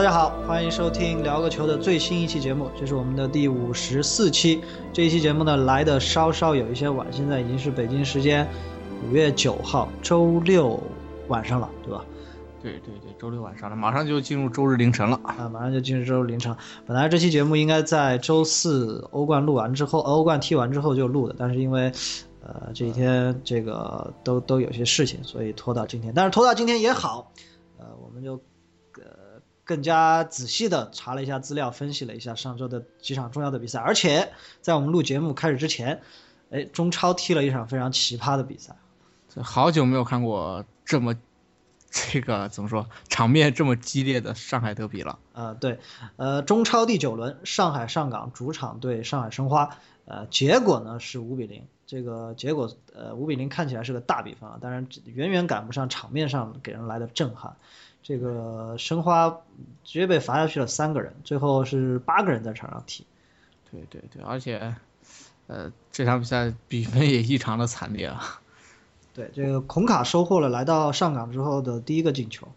大家好，欢迎收听聊个球的最新一期节目，这是我们的第五十四期。这一期节目呢来的稍稍有一些晚，现在已经是北京时间五月九号周六晚上了，对吧？对对对，周六晚上了，马上就进入周日凌晨了啊！马上就进入周日凌晨。本来这期节目应该在周四欧冠录完之后，欧冠踢完之后就录的，但是因为呃这几天这个都都有些事情，所以拖到今天。但是拖到今天也好，呃，我们就呃更加仔细的查了一下资料，分析了一下上周的几场重要的比赛，而且在我们录节目开始之前，哎，中超踢了一场非常奇葩的比赛，好久没有看过这么。这个怎么说？场面这么激烈的上海德比了。呃，对，呃，中超第九轮，上海上港主场对上海申花，呃，结果呢是五比零。这个结果，呃，五比零看起来是个大比分啊，当然远远赶不上场面上给人来的震撼。这个申花直接被罚下去了三个人，最后是八个人在场上踢。对对对，而且，呃，这场比赛比分也异常的惨烈啊。对，这个孔卡收获了来到上港之后的第一个进球。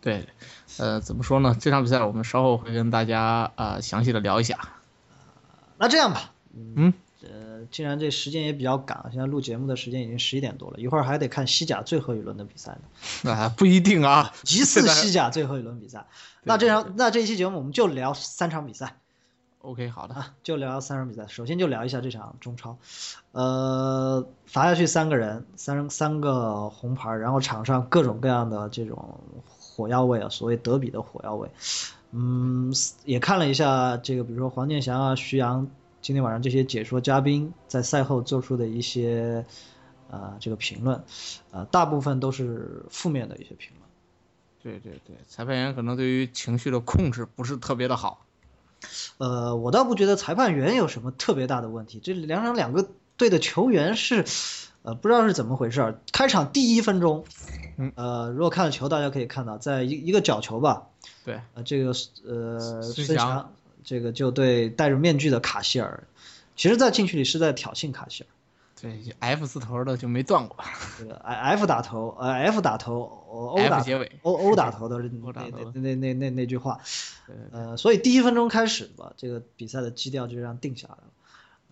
对，呃，怎么说呢？这场比赛我们稍后会跟大家啊详细的聊一下。那这样吧，嗯，呃，既然这时间也比较赶，现在录节目的时间已经十一点多了，一会儿还得看西甲最后一轮的比赛呢。啊，不一定啊，疑似 西甲最后一轮比赛。那这场，那这一期节目我们就聊三场比赛。OK，好的，就聊三场比赛。首先就聊一下这场中超，呃，罚下去三个人，三三个红牌，然后场上各种各样的这种火药味啊，所谓德比的火药味。嗯，也看了一下这个，比如说黄健翔啊、徐阳今天晚上这些解说嘉宾在赛后做出的一些呃这个评论，呃，大部分都是负面的一些评论。对对对，裁判员可能对于情绪的控制不是特别的好。呃，我倒不觉得裁判员有什么特别大的问题。这两场两个队的球员是，呃，不知道是怎么回事。开场第一分钟，呃，如果看了球，大家可以看到，在一一个角球吧，对，呃，这个呃孙强，这个就对戴着面具的卡希尔，其实，在禁区里是在挑衅卡希尔。对，F 字头的就没断过。这个 F 打头，呃，F 打头，O 打，O O 打头的那那那那那那句话，呃，所以第一分钟开始吧，这个比赛的基调就这样定下来了，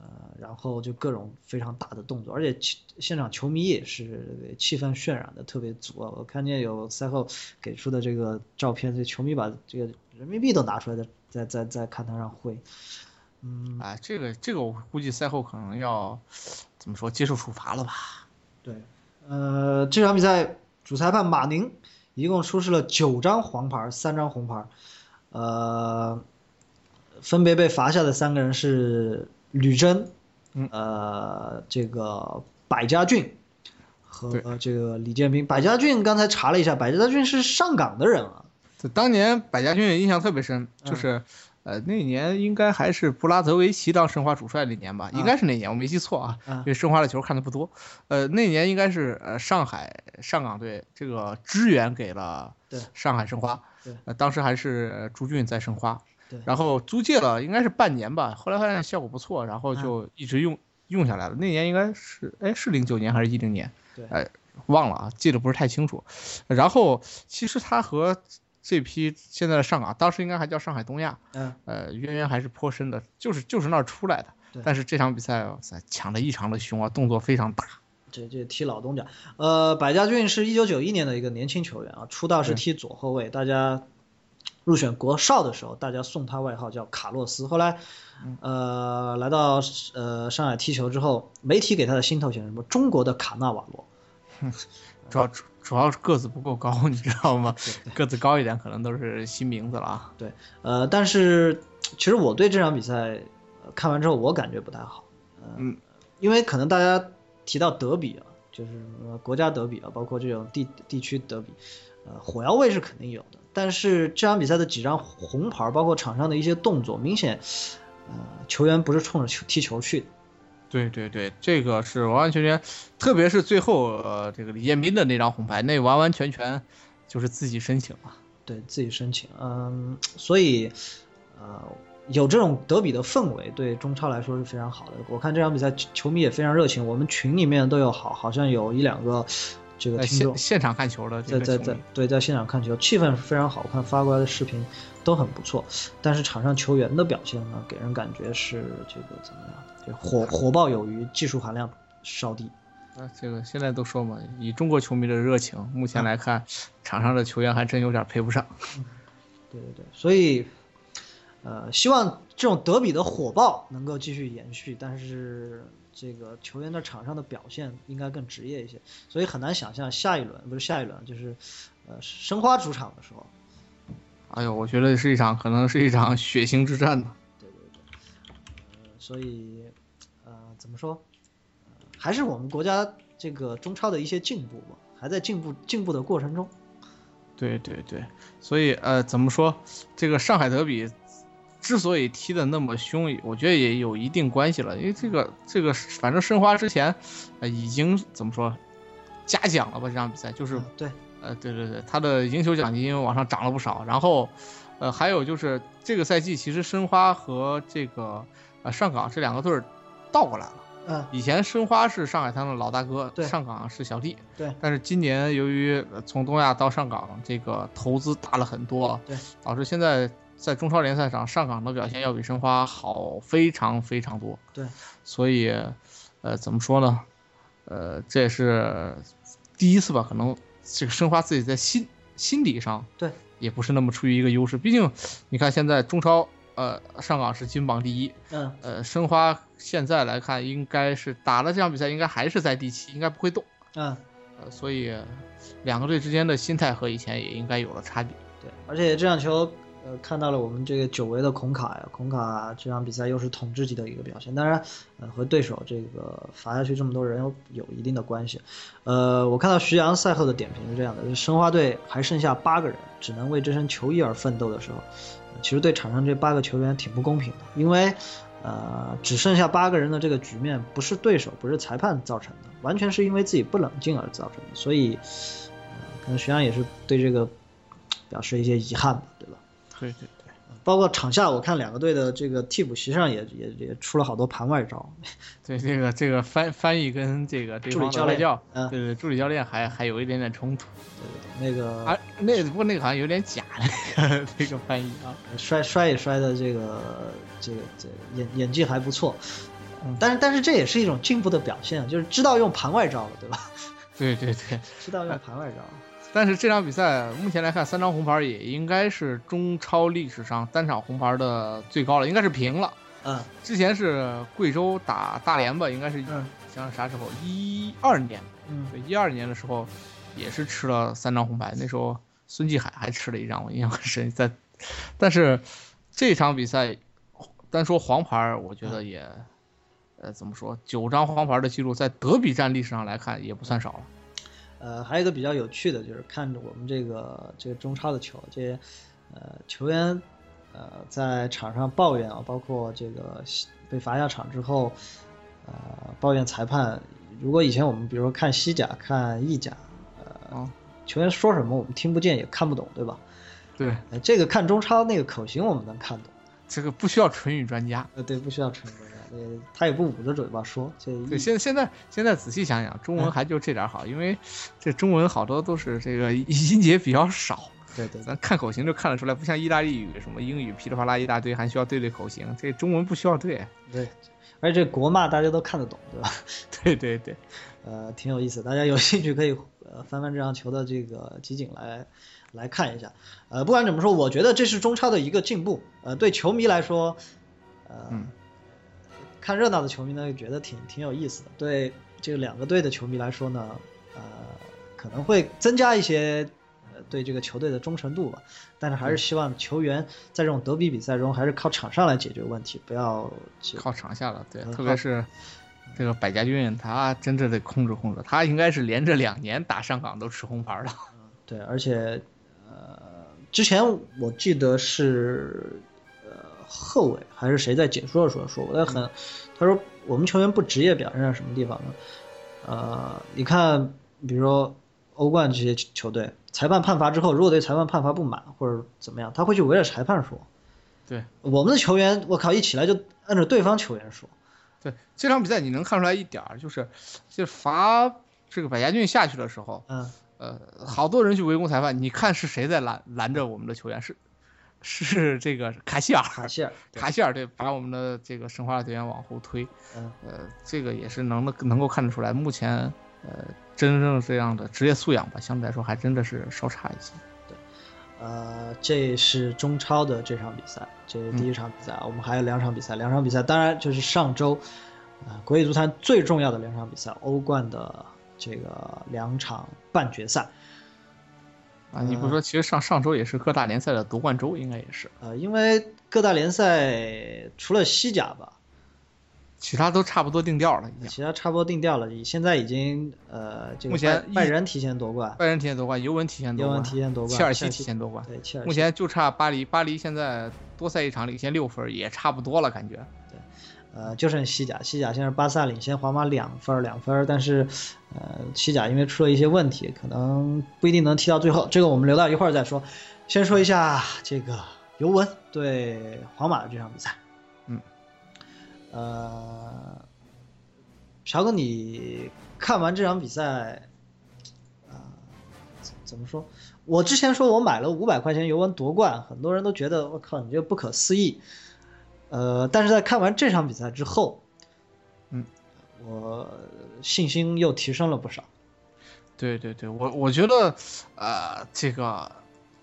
呃，然后就各种非常大的动作，而且现场球迷也是气氛渲染的特别足啊，我看见有赛后给出的这个照片，这球迷把这个人民币都拿出来，在在在在看台上挥，嗯，哎，这个这个我估计赛后可能要。怎么说接受处罚了吧？对，呃，这场比赛主裁判马宁一共出示了九张黄牌，三张红牌，呃，分别被罚下的三个人是吕真，呃，这个百家俊和这个李建斌。百家俊刚才查了一下，百家俊是上港的人啊。当年百家军印象特别深，就是。呃，那年应该还是布拉泽维奇当申花主帅那年吧，应该是那年，我没记错啊，因为申花的球看的不多。呃，那年应该是呃上海上港队这个支援给了上海申花，呃，当时还是朱俊在申花，然后租借了应该是半年吧，后来发现效果不错，然后就一直用用下来了。那年应该是哎是零九年还是一零年？哎忘了啊，记得不是太清楚。然后其实他和这批现在的上港，当时应该还叫上海东亚，嗯，呃，渊源还是颇深的，就是就是那儿出来的。但是这场比赛哇塞抢的异常的凶啊，动作非常大。这这踢老东家，呃，百家俊是一九九一年的一个年轻球员啊，出道是踢左后卫，大家入选国少的时候，大家送他外号叫卡洛斯。后来，呃，来到呃上海踢球之后，媒体给他的新头衔是什么？中国的卡纳瓦罗。主要主主要是个子不够高，你知道吗？个子高一点可能都是新名字了啊。对，呃，但是其实我对这场比赛看完之后，我感觉不太好。嗯，因为可能大家提到德比啊，就是国家德比啊，包括这种地地区德比，呃，火药味是肯定有的。但是这场比赛的几张红牌，包括场上的一些动作，明显，呃，球员不是冲着球踢球去的。对对对，这个是完完全全，特别是最后呃这个李建斌的那张红牌，那完完全全就是自己申请了，对自己申请，嗯，所以呃有这种德比的氛围，对中超来说是非常好的。我看这场比赛球迷也非常热情，我们群里面都有好好像有一两个这个听众现场看球的，在在在对在现场看球，气氛是非常好我看，发过来的视频都很不错。但是场上球员的表现呢，给人感觉是这个怎么样？就火火爆有余，技术含量稍低。啊，这个现在都说嘛，以中国球迷的热情，目前来看，场上的球员还真有点配不上。对对对，所以。呃，希望这种德比的火爆能够继续延续，但是这个球员在场上的表现应该更职业一些，所以很难想象下一轮不是下一轮，就是呃申花主场的时候。哎呦，我觉得是一场可能是一场血腥之战呢。所以呃怎么说，还是我们国家这个中超的一些进步吧，还在进步进步的过程中。对对对，所以呃怎么说，这个上海德比。之所以踢的那么凶，我觉得也有一定关系了，因为这个这个，反正申花之前，呃，已经怎么说，嘉奖了吧？这场比赛就是对，呃，对对对，他的赢球奖金往上涨了不少。然后，呃，还有就是这个赛季其实申花和这个呃上港这两个队儿倒过来了。嗯，以前申花是上海滩的老大哥，对，上港是小弟。对，但是今年由于从东亚到上港，这个投资大了很多，对，导致现在。在中超联赛上，上港的表现要比申花好非常非常多。对，所以，呃，怎么说呢？呃，这也是第一次吧？可能这个申花自己在心心理上，对，也不是那么处于一个优势。毕竟，你看现在中超，呃，上港是金榜第一，嗯，呃，申花现在来看，应该是打了这场比赛，应该还是在第七，应该不会动。嗯，呃，所以两个队之间的心态和以前也应该有了差别。对，而且这场球。呃，看到了我们这个久违的孔卡呀，孔卡这场比赛又是统治级的一个表现，当然，呃，和对手这个罚下去这么多人有有一定的关系。呃，我看到徐阳赛后的点评是这样的：，申花队还剩下八个人，只能为这身球衣而奋斗的时候，其实对场上这八个球员挺不公平的，因为，呃，只剩下八个人的这个局面不是对手，不是裁判造成的，完全是因为自己不冷静而造成的，所以，可能徐阳也是对这个表示一些遗憾吧，对吧？对对，包括场下，我看两个队的这个替补席上也也也出了好多盘外招。对，这个这个翻翻译跟这个助理教练，对对，助理教练还还有一点点冲突。对对，那个啊，那不过那个好像有点假，那个 那个翻译啊，摔摔也摔的这个这个这演演技还不错。嗯，但是但是这也是一种进步的表现，就是知道用盘外招了，对吧？对对对，知道用盘外招。但是这场比赛目前来看，三张红牌也应该是中超历史上单场红牌的最高了，应该是平了。嗯，之前是贵州打大连吧，应该是想想啥时候？一二年。嗯，对，一二年的时候也是吃了三张红牌，那时候孙继海还吃了一张，我印象很深。在，但是这场比赛单说黄牌，我觉得也，呃，怎么说？九张黄牌的记录在德比战历史上来看也不算少了。呃，还有一个比较有趣的，就是看着我们这个这个中超的球，这些呃球员呃在场上抱怨啊，包括这个被罚下场之后，呃抱怨裁判。如果以前我们比如说看西甲、看意甲，呃球员说什么我们听不见也看不懂，对吧？对，这个看中超那个口型我们能看懂。这个不需要唇语专家。呃，对，不需要唇语专家。呃，他也不捂着嘴巴说。这对，现现在现在仔细想想，中文还就这点好，因为这中文好多都是这个音 节比较少。对对，咱看口型就看得出来，不像意大利语什么英语噼里啪啦一大堆，还需要对对口型。这中文不需要对。对，而且这国骂大家都看得懂，对吧？对 对对，呃，挺有意思，大家有兴趣可以呃翻翻这场球的这个集锦来来看一下。呃，不管怎么说，我觉得这是中超的一个进步。呃，对球迷来说，呃。看热闹的球迷呢，觉得挺挺有意思的。对这两个队的球迷来说呢，呃，可能会增加一些呃对这个球队的忠诚度吧。但是还是希望球员在这种德比比赛中，还是靠场上来解决问题，不要靠场下了。对，特别是这个百家俊，他真的得控制控制。他应该是连着两年打上港都吃红牌了。对，而且呃，之前我记得是。后卫还是谁在解说的时候说我在很，他说我们球员不职业表现在什么地方呢？呃，你看，比如说欧冠这些球队，裁判判罚之后，如果对裁判判罚不满或者怎么样，他会去围着裁判说。对，我们的球员，我靠，一起来就按照对方球员说。对，这场比赛你能看出来一点儿，就是，就罚这个百家俊下去的时候，嗯，呃，好多人去围攻裁判，你看是谁在拦拦着我们的球员？是是这个卡希尔，卡希尔，卡希尔对，把我们的这个申花的队员往后推，嗯，呃，这个也是能能够看得出来，目前呃真正这样的职业素养吧，相对来说还真的是稍差一些。对，呃，这是中超的这场比赛，这是第一场比赛，我们还有两场比赛，两场比赛当然就是上周。啊，国际足坛最重要的两场比赛，欧冠的这个两场半决赛。啊，你不说，其实上上周也是各大联赛的夺冠周，应该也是。呃，因为各大联赛除了西甲吧，其他都差不多定调了。其他差不多定调了，现在已经呃，目前拜仁提前夺冠，拜仁提前夺冠，尤文提前夺冠，尤文提前夺冠，切尔西提前夺冠。对，切尔西。目前就差巴黎，巴黎现在多赛一场领先六分，也差不多了，感觉。对。呃，就剩西甲，西甲现在巴萨领先皇马两分两分但是，呃，西甲因为出了一些问题，可能不一定能踢到最后，这个我们留到一会儿再说。先说一下这个尤文对皇马的这场比赛。嗯，呃，朴哥，你看完这场比赛，啊，怎么说？我之前说我买了五百块钱尤文夺冠，很多人都觉得我靠，你这不可思议。呃，但是在看完这场比赛之后，嗯，我信心又提升了不少。对对对，我我觉得，呃，这个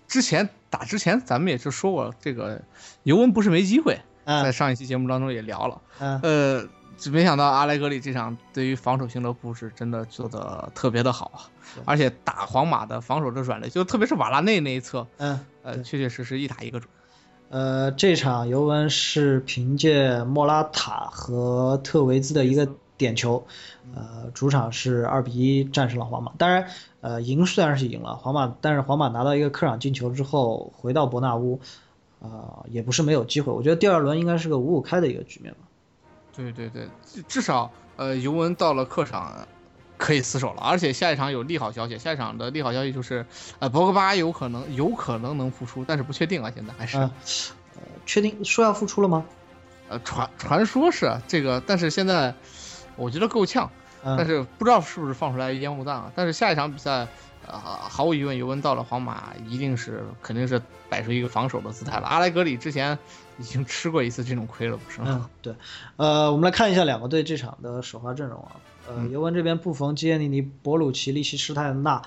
之前打之前咱们也是说过，这个尤文不是没机会，在上一期节目当中也聊了，呃，没想到阿莱格里这场对于防守性的布置真的做的特别的好，而且打皇马的防守的软肋，就特别是瓦拉内那一侧，嗯，呃，确确实实一打一个准。呃，这场尤文是凭借莫拉塔和特维兹的一个点球，呃，主场是二比一战胜了皇马。当然，呃，赢虽然是赢了皇马，但是皇马拿到一个客场进球之后，回到伯纳乌，啊，也不是没有机会。我觉得第二轮应该是个五五开的一个局面吧。对对对，至少呃，尤文到了客场。可以死守了，而且下一场有利好消息。下一场的利好消息就是，呃，博格巴有可能有可能能复出，但是不确定啊，现在还是。呃，确定说要复出了吗？呃，传传说是这个，但是现在我觉得够呛，但是不知道是不是放出来烟雾弹啊。但是下一场比赛，呃，毫无疑问，尤文到了皇马一定是肯定是摆出一个防守的姿态了。阿莱格里之前已经吃过一次这种亏了，不是吗？嗯，对。呃，我们来看一下两个队这场的首发阵容啊。呃，尤文这边布冯、基耶尼尼、博鲁奇、利希施泰纳、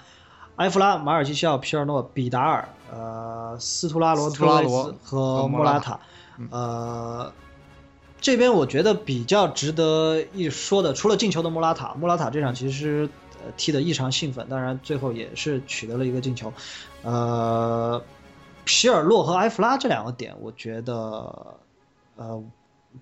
埃弗拉、马尔基西奥、皮尔诺、比达尔、呃，斯图拉罗、特维斯和莫拉塔。呃，这边我觉得比较值得一说的，除了进球的莫拉塔，莫拉塔这场其实呃踢得异常兴奋，当然最后也是取得了一个进球。呃，皮尔洛和埃弗拉这两个点，我觉得呃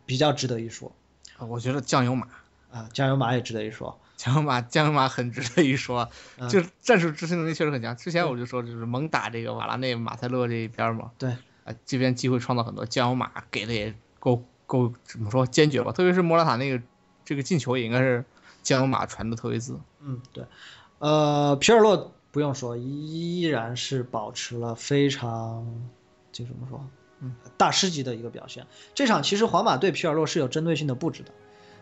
比较值得一说。我觉得酱油马。啊，酱油马也值得一说，酱油马酱油马很值得一说，就战术执行能力确实很强。之前我就说，就是猛打这个瓦拉内、马塞洛这一边嘛。对，啊，这边机会创造很多，酱油马给的也够够怎么说坚决吧？特别是莫拉塔那个这个进球，也应该是酱油马传的特维兹。嗯，对，呃，皮尔洛不用说，依然是保持了非常就怎么说，嗯，大师级的一个表现。这场其实皇马对皮尔洛是有针对性的布置的。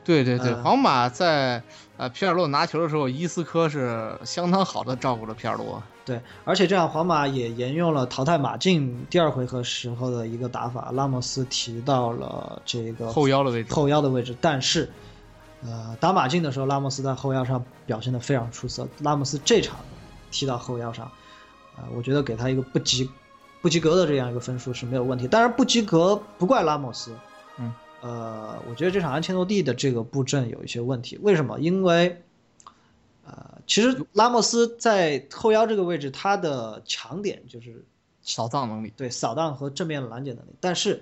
对对对，皇马在呃皮尔洛拿球的时候，伊斯科是相当好的照顾了皮尔洛。对，而且这样皇马也沿用了淘汰马竞第二回合时候的一个打法，拉莫斯提到了这个后腰的位置，后腰的位置。但是，呃，打马竞的时候，拉莫斯在后腰上表现的非常出色。拉莫斯这场踢到后腰上，呃，我觉得给他一个不及不及格的这样一个分数是没有问题。当然，不及格不怪拉莫斯。嗯。呃，我觉得这场安切洛蒂的这个布阵有一些问题。为什么？因为，呃，其实拉莫斯在后腰这个位置，他的强点就是扫荡能力，对扫荡和正面拦截能力。但是，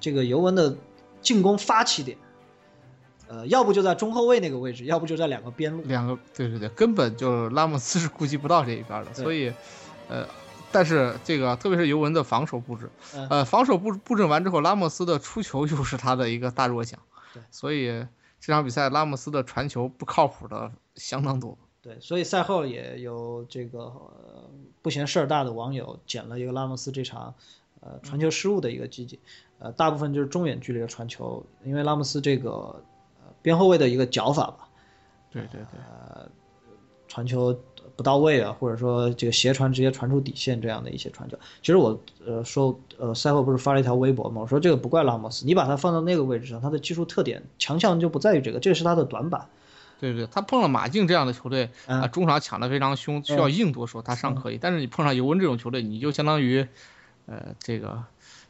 这个尤文的进攻发起点，呃，要不就在中后卫那个位置，要不就在两个边路。两个，对对对，根本就拉莫斯是顾及不到这一边的。所以，呃。但是这个，特别是尤文的防守布置，呃，防守布布阵完之后，拉莫斯的出球又是他的一个大弱项，对，所以这场比赛拉莫斯的传球不靠谱的相当多。对，所以赛后也有这个不嫌事儿大的网友捡了一个拉莫斯这场呃传球失误的一个集锦，呃，大部分就是中远距离的传球，因为拉莫斯这个呃边后卫的一个脚法吧，对对对，呃，传球不到位啊，或者说这个斜传直接传出底线这样的一些传球。其实我呃说呃赛后不是发了一条微博吗？我说这个不怪拉莫斯，你把他放到那个位置上，他的技术特点强项就不在于这个，这是他的短板。对对，他碰了马竞这样的球队啊，中场抢得非常凶，需要硬度时候他上可以，但是你碰上尤文这种球队，你就相当于，呃，这个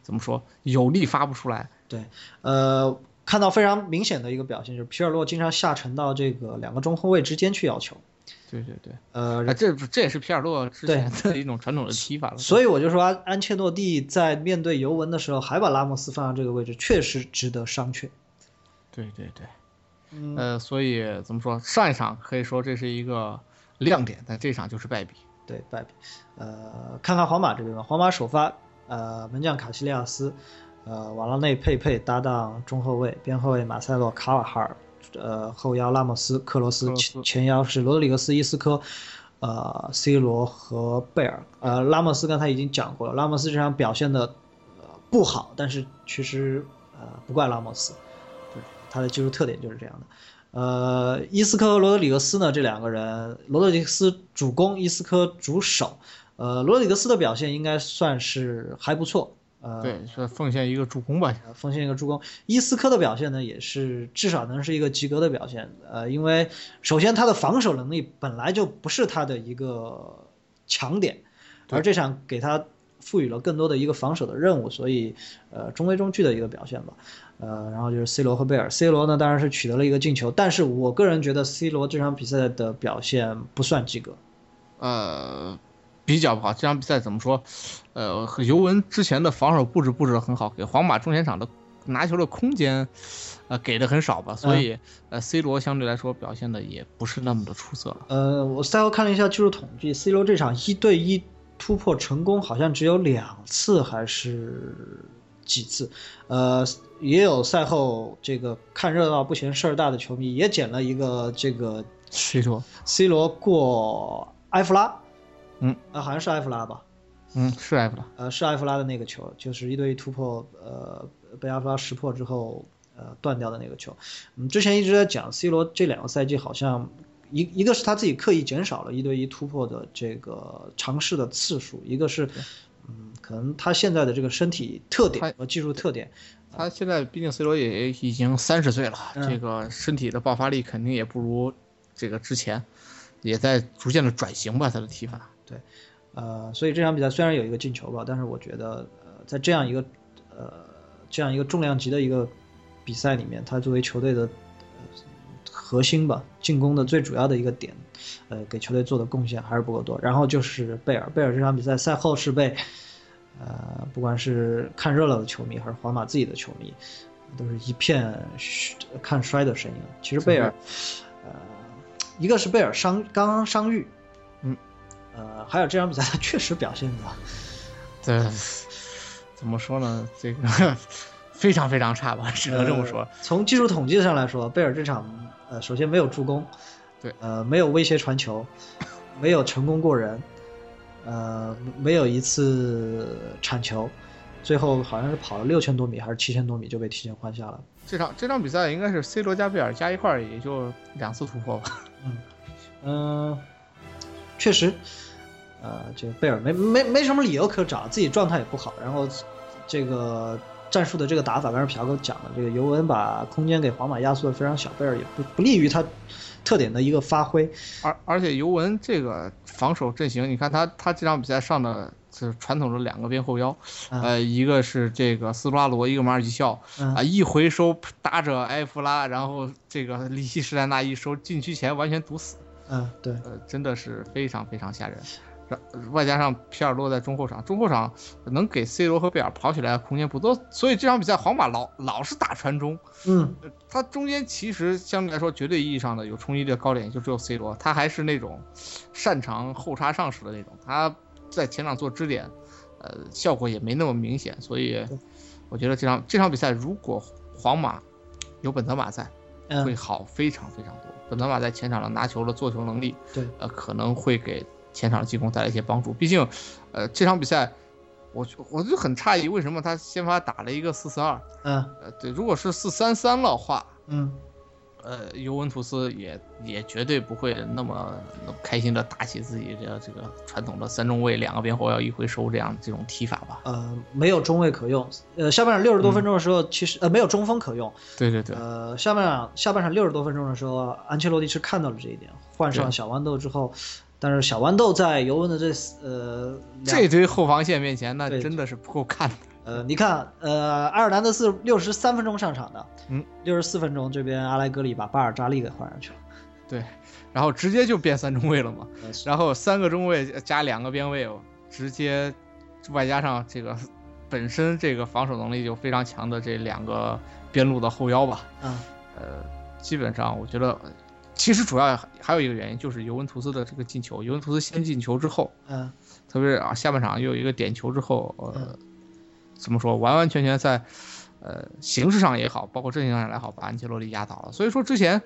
怎么说，有力发不出来。对，呃，看到非常明显的一个表现就是皮尔洛经常下沉到这个两个中后卫之间去要球。对对对，呃，这这也是皮尔洛之前的一种传统的踢法了。所以我就说安安切洛蒂在面对尤文的时候还把拉莫斯放到这个位置，确实值得商榷。对对对。呃，所以怎么说？上一场可以说这是一个亮点，但这场就是败笔。对，败笔。呃，看看皇马这边吧。皇马首发，呃，门将卡西利亚斯，呃，瓦拉内佩佩搭档中后卫，边后卫马塞洛卡瓦哈尔，呃，后腰拉莫斯克罗斯，前前腰是罗德里格斯伊斯科，呃，C 罗和贝尔。呃，拉莫斯刚才已经讲过了，拉莫斯这场表现的呃不好，但是其实呃不怪拉莫斯。对他的技术特点就是这样的，呃，伊斯科和罗德里格斯呢，这两个人，罗德里格斯主攻，伊斯科主守，呃，罗德里格斯的表现应该算是还不错，呃，对，是奉献一个助攻吧，奉献一个助攻。伊斯科的表现呢，也是至少能是一个及格的表现，呃，因为首先他的防守能力本来就不是他的一个强点，而这场给他赋予了更多的一个防守的任务，所以，呃，中规中矩的一个表现吧。呃，然后就是 C 罗和贝尔，C 罗呢当然是取得了一个进球，但是我个人觉得 C 罗这场比赛的表现不算及格，呃，比较不好。这场比赛怎么说？呃，尤文之前的防守布置布置的很好，给皇马中前场的拿球的空间，呃，给的很少吧，所以呃，C 罗相对来说表现的也不是那么的出色。呃，我赛后看了一下技术统计，C 罗这场一对一突破成功好像只有两次，还是？几次，呃，也有赛后这个看热闹不嫌事儿大的球迷也捡了一个这个 C 罗，C 罗过埃弗拉，嗯，啊，好像是埃弗拉吧，嗯，是埃弗拉，呃，是埃弗拉的那个球，就是一对一突破，呃，被埃弗拉识破之后，呃，断掉的那个球。嗯，之前一直在讲 C 罗这两个赛季好像一一个是他自己刻意减少了一对一突破的这个尝试的次数，一个是。嗯，可能他现在的这个身体特点和技术特点，他现在毕竟 C 罗也已经三十岁了，这个身体的爆发力肯定也不如这个之前，也在逐渐的转型吧，他的踢法。对，呃，所以这场比赛虽然有一个进球吧，但是我觉得，呃，在这样一个，呃，这样一个重量级的一个比赛里面，他作为球队的核心吧，进攻的最主要的一个点。呃，给球队做的贡献还是不够多。然后就是贝尔，贝尔这场比赛赛后是被，呃，不管是看热闹的球迷还是皇马自己的球迷，都是一片看衰的声音。其实贝尔，呃，一个是贝尔伤刚刚伤愈，嗯，呃，还有这场比赛他确实表现的，对，怎么说呢？这个非常非常差吧，只能这么说。从技术统计上来说，贝尔这场，呃，首先没有助攻。对，呃，没有威胁传球，没有成功过人，呃，没有一次铲球，最后好像是跑了六千多米还是七千多米就被提前换下了。这场这场比赛应该是 C 罗加贝尔加一块儿也就两次突破吧。嗯嗯，确实，呃，这个贝尔没没没什么理由可找，自己状态也不好，然后这个战术的这个打法，刚才朴哥讲的，这个尤文把空间给皇马压缩的非常小，贝尔也不不利于他。特点的一个发挥，而而且尤文这个防守阵型，你看他他这场比赛上的是传统的两个边后腰，呃，一个是这个斯图拉罗，一个马尔基肖，啊，一回收搭着埃弗拉，然后这个里希施泰纳一收禁区前完全堵死，嗯，对，呃，真的是非常非常吓人。外加上皮尔洛在中后场，中后场能给 C 罗和贝尔跑起来空间不多，所以这场比赛皇马老老是打传中。嗯，他中间其实相对来说绝对意义上的有冲击力的高点就只有 C 罗，他还是那种擅长后插上式的那种，他在前场做支点，呃，效果也没那么明显。所以我觉得这场这场比赛如果皇马有本泽马在，会好非常非常多。本泽马在前场的拿球的做球能力，对，呃，可能会给。前场进攻带来一些帮助，毕竟，呃，这场比赛，我我就很诧异，为什么他先发打了一个四四二？嗯，呃，对，如果是四三三的话，嗯，呃，尤文图斯也也绝对不会那么那么开心的打起自己的这个传统的三中卫两个边后腰一回收这样这种踢法吧。呃，没有中卫可用。呃，下半场六十多分钟的时候，其实呃没有中锋可用。对对对。呃，下半场下半场六十多分钟的时候，安切洛蒂是看到了这一点，换上小豌豆之后，但是小豌豆在尤文的这呃这堆后防线面前，那真的是不够看的。呃，你看，呃，爱尔兰的是六十三分钟上场的，嗯，六十四分钟这边阿莱格里把巴尔扎利给换上去了，对，然后直接就变三中卫了嘛，然后三个中卫加两个边卫，直接外加上这个本身这个防守能力就非常强的这两个边路的后腰吧，嗯，呃，基本上我觉得，其实主要还有一个原因就是尤文图斯的这个进球，尤文图斯先进球之后，嗯，特别是啊下半场又有一个点球之后，呃。怎么说？完完全全在，呃，形式上也好，包括阵型上也好，把安切洛蒂压倒了。所以说之前，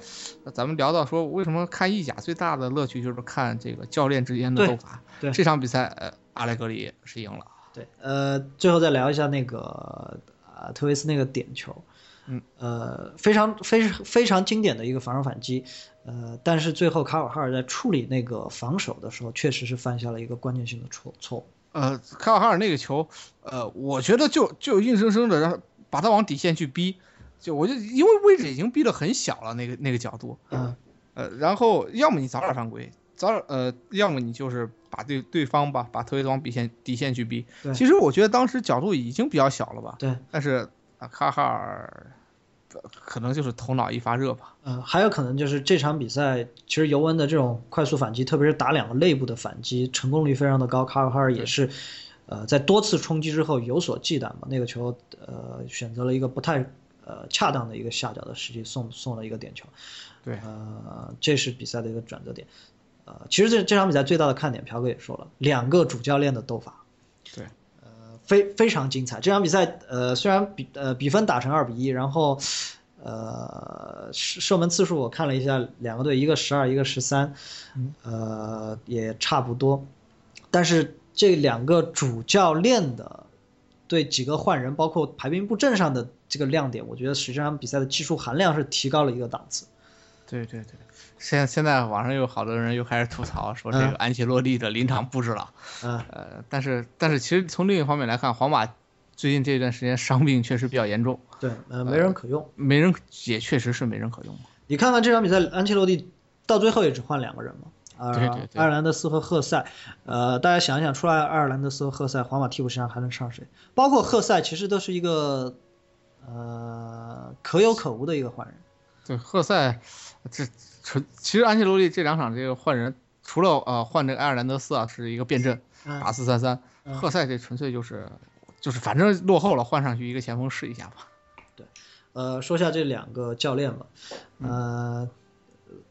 咱们聊到说，为什么看意甲最大的乐趣就是看这个教练之间的斗法。对，这场比赛，呃，阿莱格里是赢了。对，呃，最后再聊一下那个啊，特维斯那个点球，嗯，呃，非常非非常经典的一个防守反击，呃，但是最后卡瓦哈尔在处理那个防守的时候，确实是犯下了一个关键性的错错误。呃，卡瓦哈尔那个球，呃，我觉得就就硬生生的让把他往底线去逼，就我就因为位置已经逼得很小了，那个那个角度，嗯，呃，然后要么你早点犯规，早点呃，要么你就是把对对方吧，把特维斯往底线底线去逼。其实我觉得当时角度已经比较小了吧？对。但是啊，卡瓦哈尔。可能就是头脑一发热吧。嗯，还有可能就是这场比赛，其实尤文的这种快速反击，特别是打两个内部的反击，成功率非常的高。卡尔哈尔也是，呃，在多次冲击之后有所忌惮嘛。那个球，呃，选择了一个不太呃恰当的一个下脚的时机，送送了一个点球。对，呃，这是比赛的一个转折点。呃，其实这这场比赛最大的看点，朴哥也说了，两个主教练的斗法。对。非非常精彩，这场比赛，呃，虽然比呃比分打成二比一，然后，呃射射门次数我看了一下，两个队一个十二，一个十三，呃也差不多，但是这两个主教练的对几个换人，包括排兵布阵上的这个亮点，我觉得实际上比赛的技术含量是提高了一个档次。对对对。现现在网上有好多人又开始吐槽说这个安切洛蒂的临场布置了，嗯，呃，但是但是其实从另一方面来看，皇马最近这段时间伤病确实比较严重，对，呃，没人可用，没人也确实是没人可用你看看这场比赛，安切洛蒂到最后也只换两个人嘛，啊，对对对，埃尔兰德斯和赫塞，呃，大家想一想，除了爱尔兰德斯和赫塞，皇马替补席上还能上谁？包括赫塞，其实都是一个呃可有可无的一个换人。对，赫塞这。纯其实安切洛蒂这两场这个换人，除了呃换这个埃尔南德斯啊是一个变阵打四三三，赫塞这纯粹就是就是反正落后了换上去一个前锋试一下吧。对，呃说下这两个教练吧，呃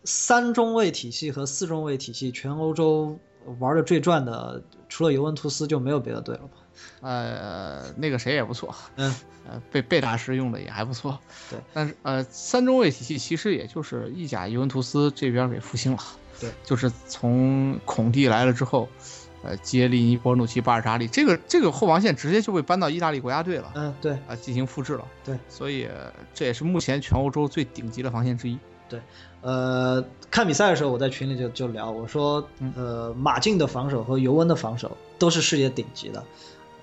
三中卫体系和四中卫体系全欧洲玩的最转的，除了尤文图斯就没有别的队了吧？呃那个谁也不错，嗯。呃，贝贝大师用的也还不错，对。但是呃，三中卫体系其实也就是意甲尤文图斯这边给复兴了，对。就是从孔蒂来了之后，呃，接利尼、波努奇、巴尔扎利，这个这个后防线直接就被搬到意大利国家队了，嗯，对。啊，进行复制了，对。所以这也是目前全欧洲最顶级的防线之一。对。呃，看比赛的时候我在群里就就聊，我说，呃，马竞的防守和尤文的防守都是世界顶级的。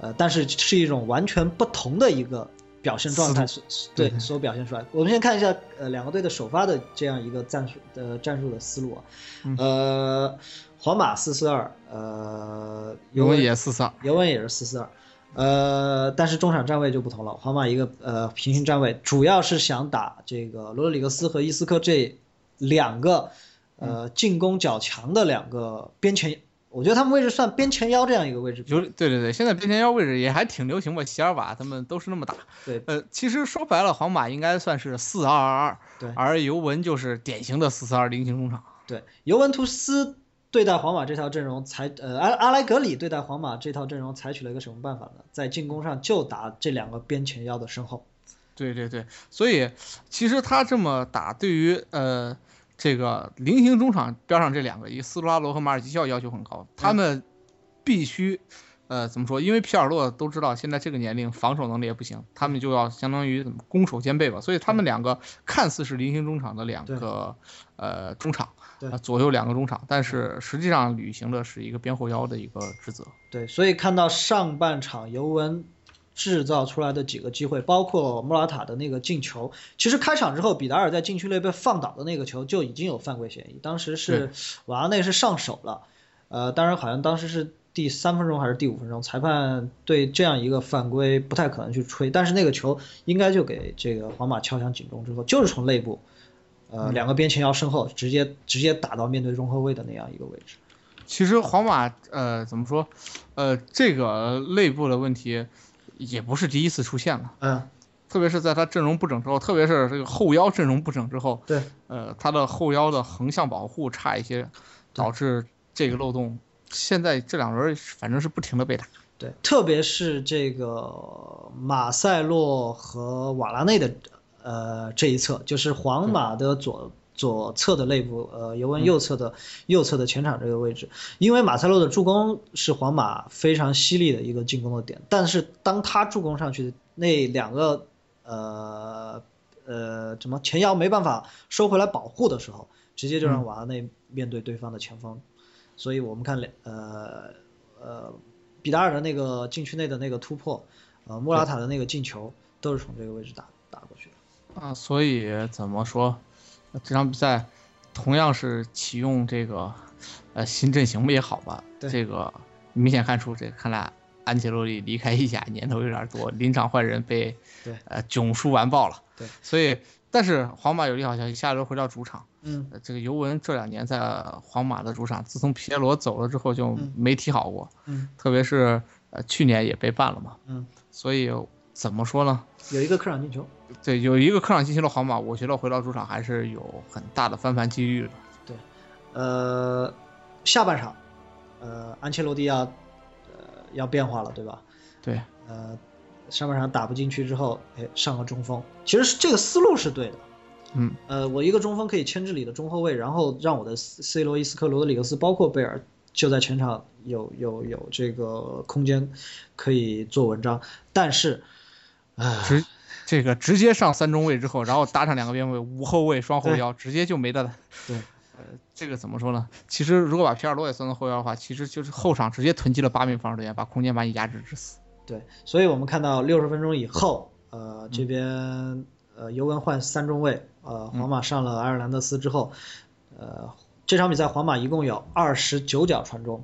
呃，但是是一种完全不同的一个表现状态，对所表现出来。我们先看一下，呃，两个队的首发的这样一个战术的战术的思路啊。呃，皇马四四二，呃，尤文也四四二，尤文也是四四二。呃，但是中场站位就不同了，皇马一个呃平行站位，主要是想打这个罗德里格斯和伊斯科这两个呃进攻较强的两个边前。我觉得他们位置算边前腰这样一个位置，有对对对，现在边前腰位置也还挺流行吧，席尔瓦他们都是那么打。对，呃，其实说白了，皇马应该算是四二二二，对，而尤文就是典型的四四二菱形中场。对，尤文图斯对待皇马这套阵容采，呃，阿阿莱格里对待皇马这套阵容采取了一个什么办法呢？在进攻上就打这两个边前腰的身后。对对对，所以其实他这么打，对于呃。这个菱形中场边上这两个，以斯图拉罗和马尔基肖要求很高，他们必须呃，怎么说？因为皮尔洛都知道现在这个年龄防守能力也不行，他们就要相当于怎么攻守兼备吧。所以他们两个看似是菱形中场的两个呃中场，左右两个中场，但是实际上履行的是一个边后腰的一个职责。对，所以看到上半场尤文制造出来的几个机会，包括莫拉塔的那个进球，其实开场之后，比达尔在禁区内被放倒的那个球就已经有犯规嫌疑，当时是瓦拉内是上手了，呃，当然好像当时是。第三分钟还是第五分钟，裁判对这样一个犯规不太可能去吹，但是那个球应该就给这个皇马敲响警钟之后，就是从内部，呃，两个边前腰身后直接直接打到面对中后卫的那样一个位置。其实皇马呃怎么说，呃这个内部的问题也不是第一次出现了，嗯，特别是在他阵容不整之后，特别是这个后腰阵容不整之后，对，呃他的后腰的横向保护差一些，导致这个漏洞。现在这两轮反正是不停的被打，对，特别是这个马塞洛和瓦拉内的呃这一侧，就是皇马的左左侧的内部，呃尤文右侧的右侧的前场这个位置，因为马塞洛的助攻是皇马非常犀利的一个进攻的点，但是当他助攻上去那两个呃呃怎么前腰没办法收回来保护的时候，直接就让瓦拉内面对对方的前锋。所以我们看两呃呃，比达尔的那个禁区内的那个突破，呃，莫拉塔的那个进球都是从这个位置打打过去的。啊，所以怎么说，这场比赛同样是启用这个呃新阵型也好吧？这个明显看出，这看来安切洛蒂离开意甲年头有点多，临场换人被对呃囧叔完爆了。对，所以但是皇马有利好消息，下周回到主场。嗯，这个尤文这两年在皇马的主场，自从皮耶罗走了之后就没踢好过。嗯，特别是呃去年也被办了嘛。嗯，所以怎么说呢？有一个客场进球。对，有一个客场进球的皇马，我觉得回到主场还是有很大的翻盘几率的。对，呃，下半场，呃，安切洛蒂要呃要变化了，对吧？对。呃，上半场打不进去之后，哎，上个中锋，其实是这个思路是对的。嗯，呃，我一个中锋可以牵制你的中后卫，然后让我的 C 罗、伊斯科、罗德里格斯，包括贝尔，就在全场有有有这个空间可以做文章。但是，啊，直这个直接上三中卫之后，然后搭上两个边卫，五后卫双后腰，直接就没得。对，呃，这个怎么说呢？其实如果把皮尔洛也算作后腰的话，其实就是后场直接囤积了八名防守队员，把空间把你压制致死。对，所以我们看到六十分钟以后，呃，这边。呃，尤文换三中卫，呃，皇马上了埃尔南德斯之后，呃，这场比赛皇马一共有二十九脚传中，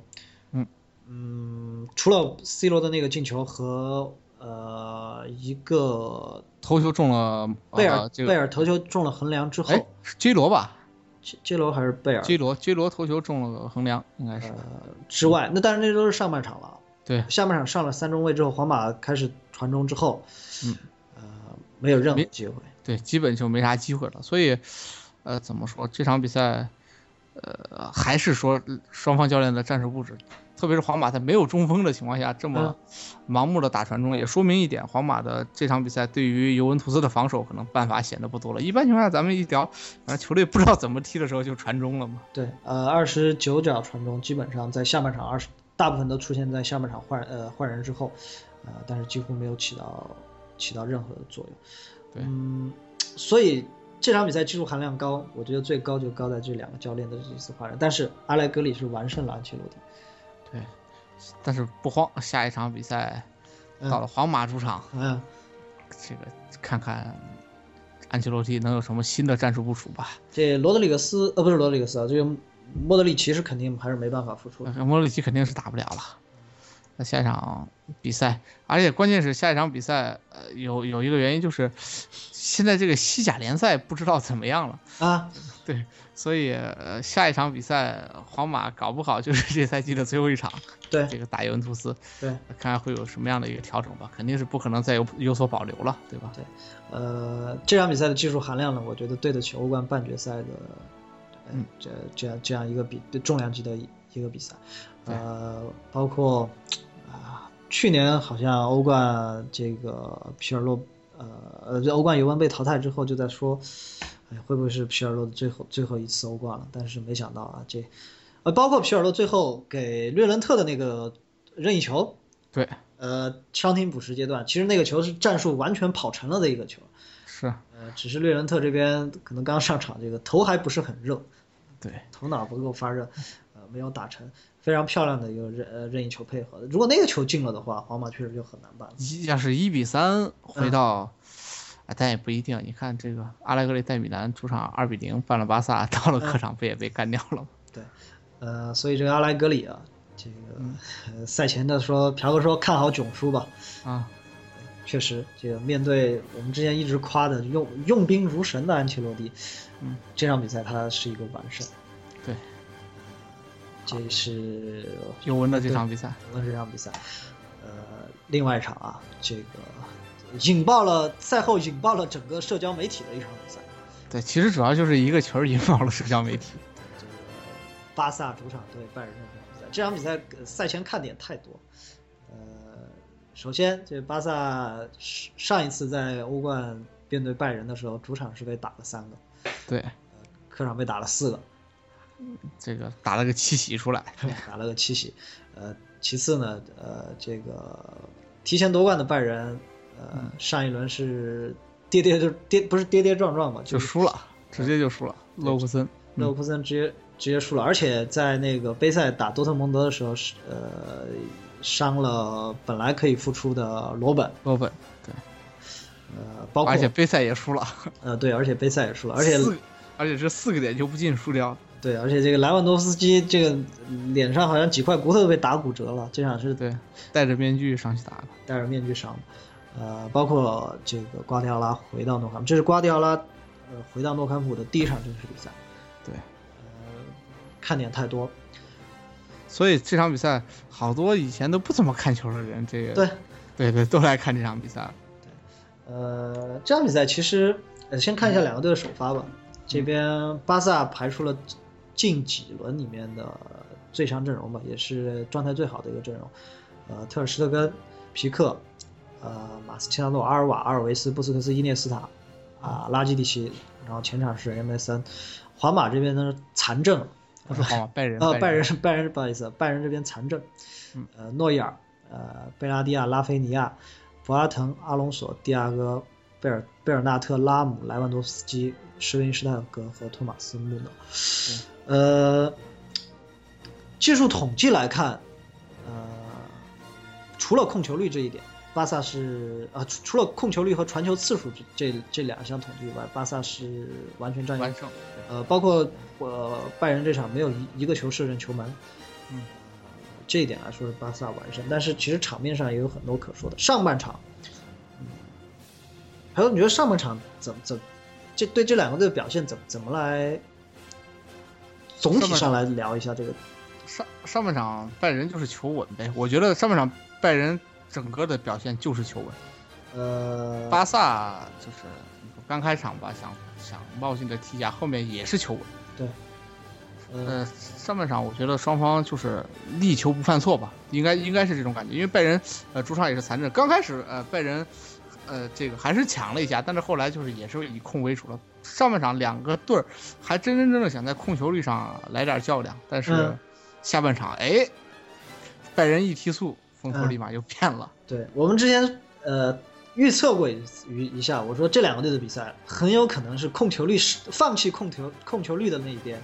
嗯嗯，除了 C 罗的那个进球和呃一个头球中了贝尔，贝尔头球中了横梁之后，是 J 罗吧？J 罗还是贝尔？J 罗，J 罗头球中了横梁，应该是。之外，那当然那都是上半场了。对，下半场上了三中卫之后，皇马开始传中之后，嗯。呃没有任何机会，对，基本就没啥机会了。所以，呃，怎么说这场比赛，呃，还是说双方教练的战术布置，特别是皇马在没有中锋的情况下这么盲目的打传中，也说明一点，皇马的这场比赛对于尤文图斯的防守可能办法显得不多了。一般情况下，咱们一聊，反正球队不知道怎么踢的时候就传中了嘛。对，呃，二十九脚传中，基本上在下半场二十，大部分都出现在下半场换呃换人之后，呃，但是几乎没有起到。起到任何的作用，对，嗯，所以这场比赛技术含量高，我觉得最高就高在这两个教练的这次换人，但是阿莱格里是完胜了安切洛蒂，对，但是不慌，下一场比赛到了皇马主场，嗯，这个看看安切洛蒂能有什么新的战术部署吧。这罗德里格斯，呃，不是罗德里格斯啊，这个莫德里奇是肯定还是没办法复出，莫德里奇肯定是打不了了。那下一场比赛，而且关键是下一场比赛，呃，有有一个原因就是，现在这个西甲联赛不知道怎么样了啊。对，所以呃，下一场比赛，皇马搞不好就是这赛季的最后一场。对，这个打尤文图斯。对，看看会有什么样的一个调整吧，肯定是不可能再有有所保留了，对吧？对，呃，这场比赛的技术含量呢，我觉得对得起欧冠半决赛的，嗯，这这样这样一个比重量级的一个比赛，呃，包括。去年好像欧冠这个皮尔洛，呃呃，欧冠尤文被淘汰之后就在说，哎，会不会是皮尔洛的最后最后一次欧冠了？但是没想到啊，这，呃，包括皮尔洛最后给略伦特的那个任意球，对，呃，伤停补时阶段，其实那个球是战术完全跑成了的一个球。是，呃，只是略伦特这边可能刚上场，这个头还不是很热，对，头脑不够发热，呃，没有打成非常漂亮的一个任呃任意球配合。如果那个球进了的话，皇马确实就很难办。要是一比三回到，啊，但也不一定。你看这个阿莱格里带米兰主场二比零办了巴萨，到了客场不也被干掉了吗？对，呃，所以这个阿莱格里啊，这个 赛前的说，朴哥说看好囧叔吧，啊。确实，这个面对我们之前一直夸的用用兵如神的安切洛蒂，嗯，这场比赛他是一个完胜。对，这是尤文的这场比赛，尤文这场比赛。呃，另外一场啊，这个引爆了赛后引爆了整个社交媒体的一场比赛。对，其实主要就是一个球引爆了社交媒体。这个巴萨主场对拜仁这场比赛，这场比赛赛前看点太多。呃首先，这巴萨上一次在欧冠面对拜仁的时候，主场是被打了三个，对，客场被打了四个，这个打了个七喜出来，打了个七喜。呃，其次呢，呃，这个提前夺冠的拜仁，呃，上一轮是跌跌就跌，不是跌跌撞撞嘛，就输了，直接就输了。勒沃库森，勒沃库森直接直接输了，而且在那个杯赛打多特蒙德的时候是呃。伤了本来可以复出的罗本，罗本，对，呃，包括而且杯赛也输了，呃，对，而且杯赛也输了，而且而且这四个点就不进输掉，对，而且这个莱万多夫斯基这个脸上好像几块骨头都被打骨折了，这场是对戴着面具上去打的，戴着面具上，呃，包括这个瓜迪奥拉回到诺坎普，这是瓜迪奥拉呃回到诺坎普的第一场正式比赛，对，呃，看点太多。所以这场比赛，好多以前都不怎么看球的人，这个对，对对，都来看这场比赛。对，呃，这场比赛其实，呃，先看一下两个队的首发吧。这边巴萨排出了近几轮里面的最强阵容吧，也是状态最好的一个阵容。呃，特尔施特根、皮克、呃，马斯切拉诺、阿尔瓦、阿尔维斯、布斯克斯、伊涅斯塔、啊，拉基蒂奇，然后前场是 MSN。皇马这边呢残阵。不是皇马，拜仁。呃，拜仁，拜仁，不好意思，拜仁这边残阵，呃，诺伊尔，呃，贝拉蒂亚、拉菲尼亚、博阿滕、阿隆索、蒂亚戈、贝尔、贝尔纳特、拉姆、莱万多夫斯基、施温施泰格和托马斯穆勒。呃，技术统计来看，呃，除了控球率这一点。巴萨是啊，除除了控球率和传球次数这这这两项统计以外，巴萨是完全占优。完胜。呃，包括呃拜仁这场没有一一个球射进球门，嗯，这一点来说是巴萨完胜。但是其实场面上也有很多可说的。上半场，嗯，还有你觉得上半场怎么怎这对这两个队的表现怎怎么来总体上来聊一下这个？上上半场拜仁就是求稳呗，我觉得上半场拜仁。整个的表现就是求稳，呃，巴萨就是刚开场吧，想想冒进的踢下，后面也是求稳。对，呃，上半场我觉得双方就是力求不犯错吧，应该应该是这种感觉，因为拜仁呃主场也是残阵，刚开始呃拜仁呃这个还是抢了一下，但是后来就是也是以控为主了。上半场两个队儿还真真正正想在控球率上来点较量，但是下半场哎，拜仁一提速。风头立马就变了。对我们之前呃预测过一一下，我说这两个队的比赛很有可能是控球率是放弃控球控球率的那一边，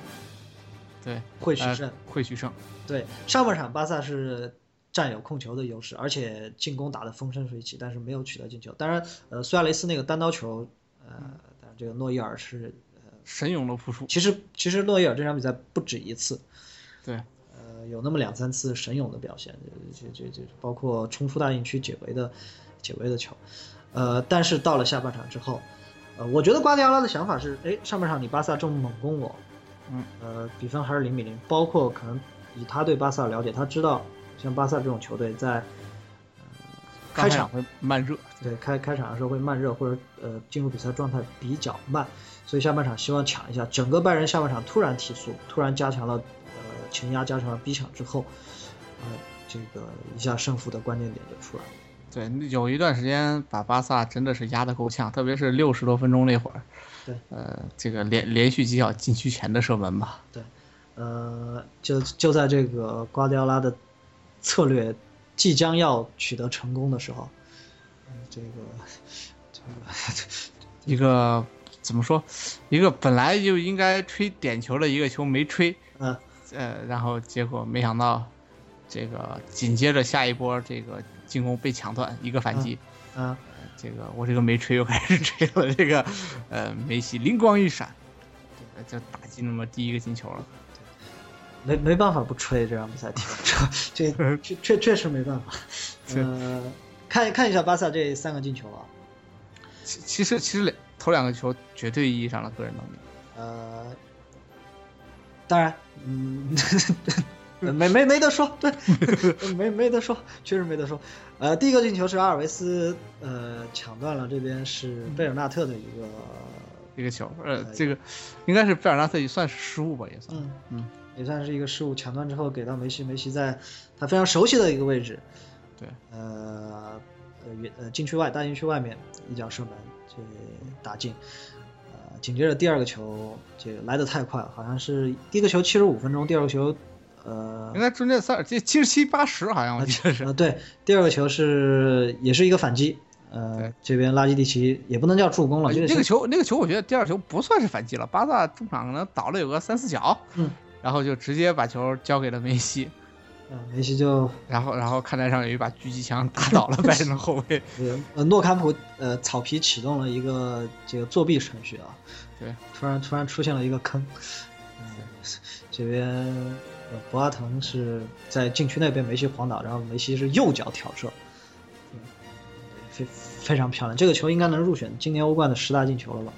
对会取胜，会取胜。对上半场巴萨是占有控球的优势，而且进攻打得风生水起，但是没有取得进球。当然，呃，苏亚雷斯那个单刀球，呃，这个诺伊尔是呃神勇的扑出。其实其实诺伊尔这场比赛不止一次。对。呃有那么两三次神勇的表现，就就就包括冲出大禁区解围的解围的球，呃，但是到了下半场之后，呃，我觉得瓜迪奥拉的想法是，哎，上半场你巴萨这么猛攻我，嗯，呃，比分还是零比零，包括可能以他对巴萨了解，他知道像巴萨这种球队在开场会慢热，对，开开场的时候会慢热或者呃进入比赛状态比较慢，所以下半场希望抢一下，整个拜仁下半场突然提速，突然加强了呃。前压加强了逼抢之后，呃，这个一下胜负的关键点就出来了。对，有一段时间把巴萨真的是压得够呛，特别是六十多分钟那会儿。对，呃，这个连连续几脚禁区前的射门吧。对，呃，就就在这个瓜迪奥拉的策略即将要取得成功的时候，这个这个 一个怎么说？一个本来就应该吹点球的一个球没吹，嗯，呃，然后结果没想到，这个紧接着下一波这个进攻被抢断，一个反击，嗯，这个我这个没吹又开始吹了，这个呃梅西灵光一闪，就打进那么第一个进球了。没没办法不吹这场比赛踢，这确确确实没办法。呃，看看一下巴萨这三个进球啊，其其实其实两头两个球绝对意义上的个人能力。呃，当然，嗯，没没没得说，对，没没得说，确实没得说。呃，第一个进球是阿尔维斯呃抢断了，这边是贝尔纳特的一个一个球，呃，这个应该是贝尔纳特也算是失误吧，也算，嗯嗯。也算是一个失误，抢断之后给到梅西，梅西在他非常熟悉的一个位置，对，呃，呃，远呃禁区外大禁区外面一脚射门，这打进，呃，紧接着第二个球这个来的太快了，好像是第一个球七十五分钟，第二个球，呃，应该中间三这七十七八十好像我记得是，呃，对，第二个球是也是一个反击。呃，这边拉基蒂奇也不能叫助攻了，那个球那个球我觉得第二球不算是反击了，巴萨中场可能倒了有个三四脚，嗯。然后就直接把球交给了梅西，嗯，梅西就然后然后看台上有一把狙击枪打倒了拜仁后卫，呃，诺坎普呃草皮启动了一个这个作弊程序啊，对，突然突然出现了一个坑，嗯，这边博阿滕是在禁区那边梅西晃倒，然后梅西是右脚挑射，嗯，非非常漂亮，这个球应该能入选今年欧冠的十大进球了吧？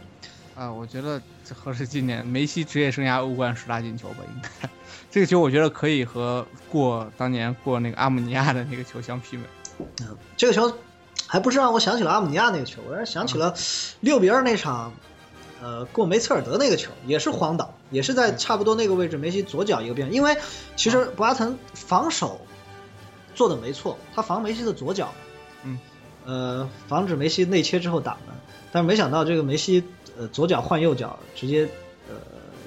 啊，我觉得这合适今年梅西职业生涯欧冠十大进球吧，应该。这个球我觉得可以和过当年过那个阿姆尼亚的那个球相媲美。嗯，这个球还不是让我想起了阿姆尼亚那个球，我是想起了六比二那场，呃，过梅策尔德那个球也是晃倒，也是在差不多那个位置，梅西左脚一个变，因为其实博阿滕防守做的没错，他防梅西的左脚，嗯，呃，防止梅西内切之后打门，但是没想到这个梅西。呃，左脚换右脚，直接呃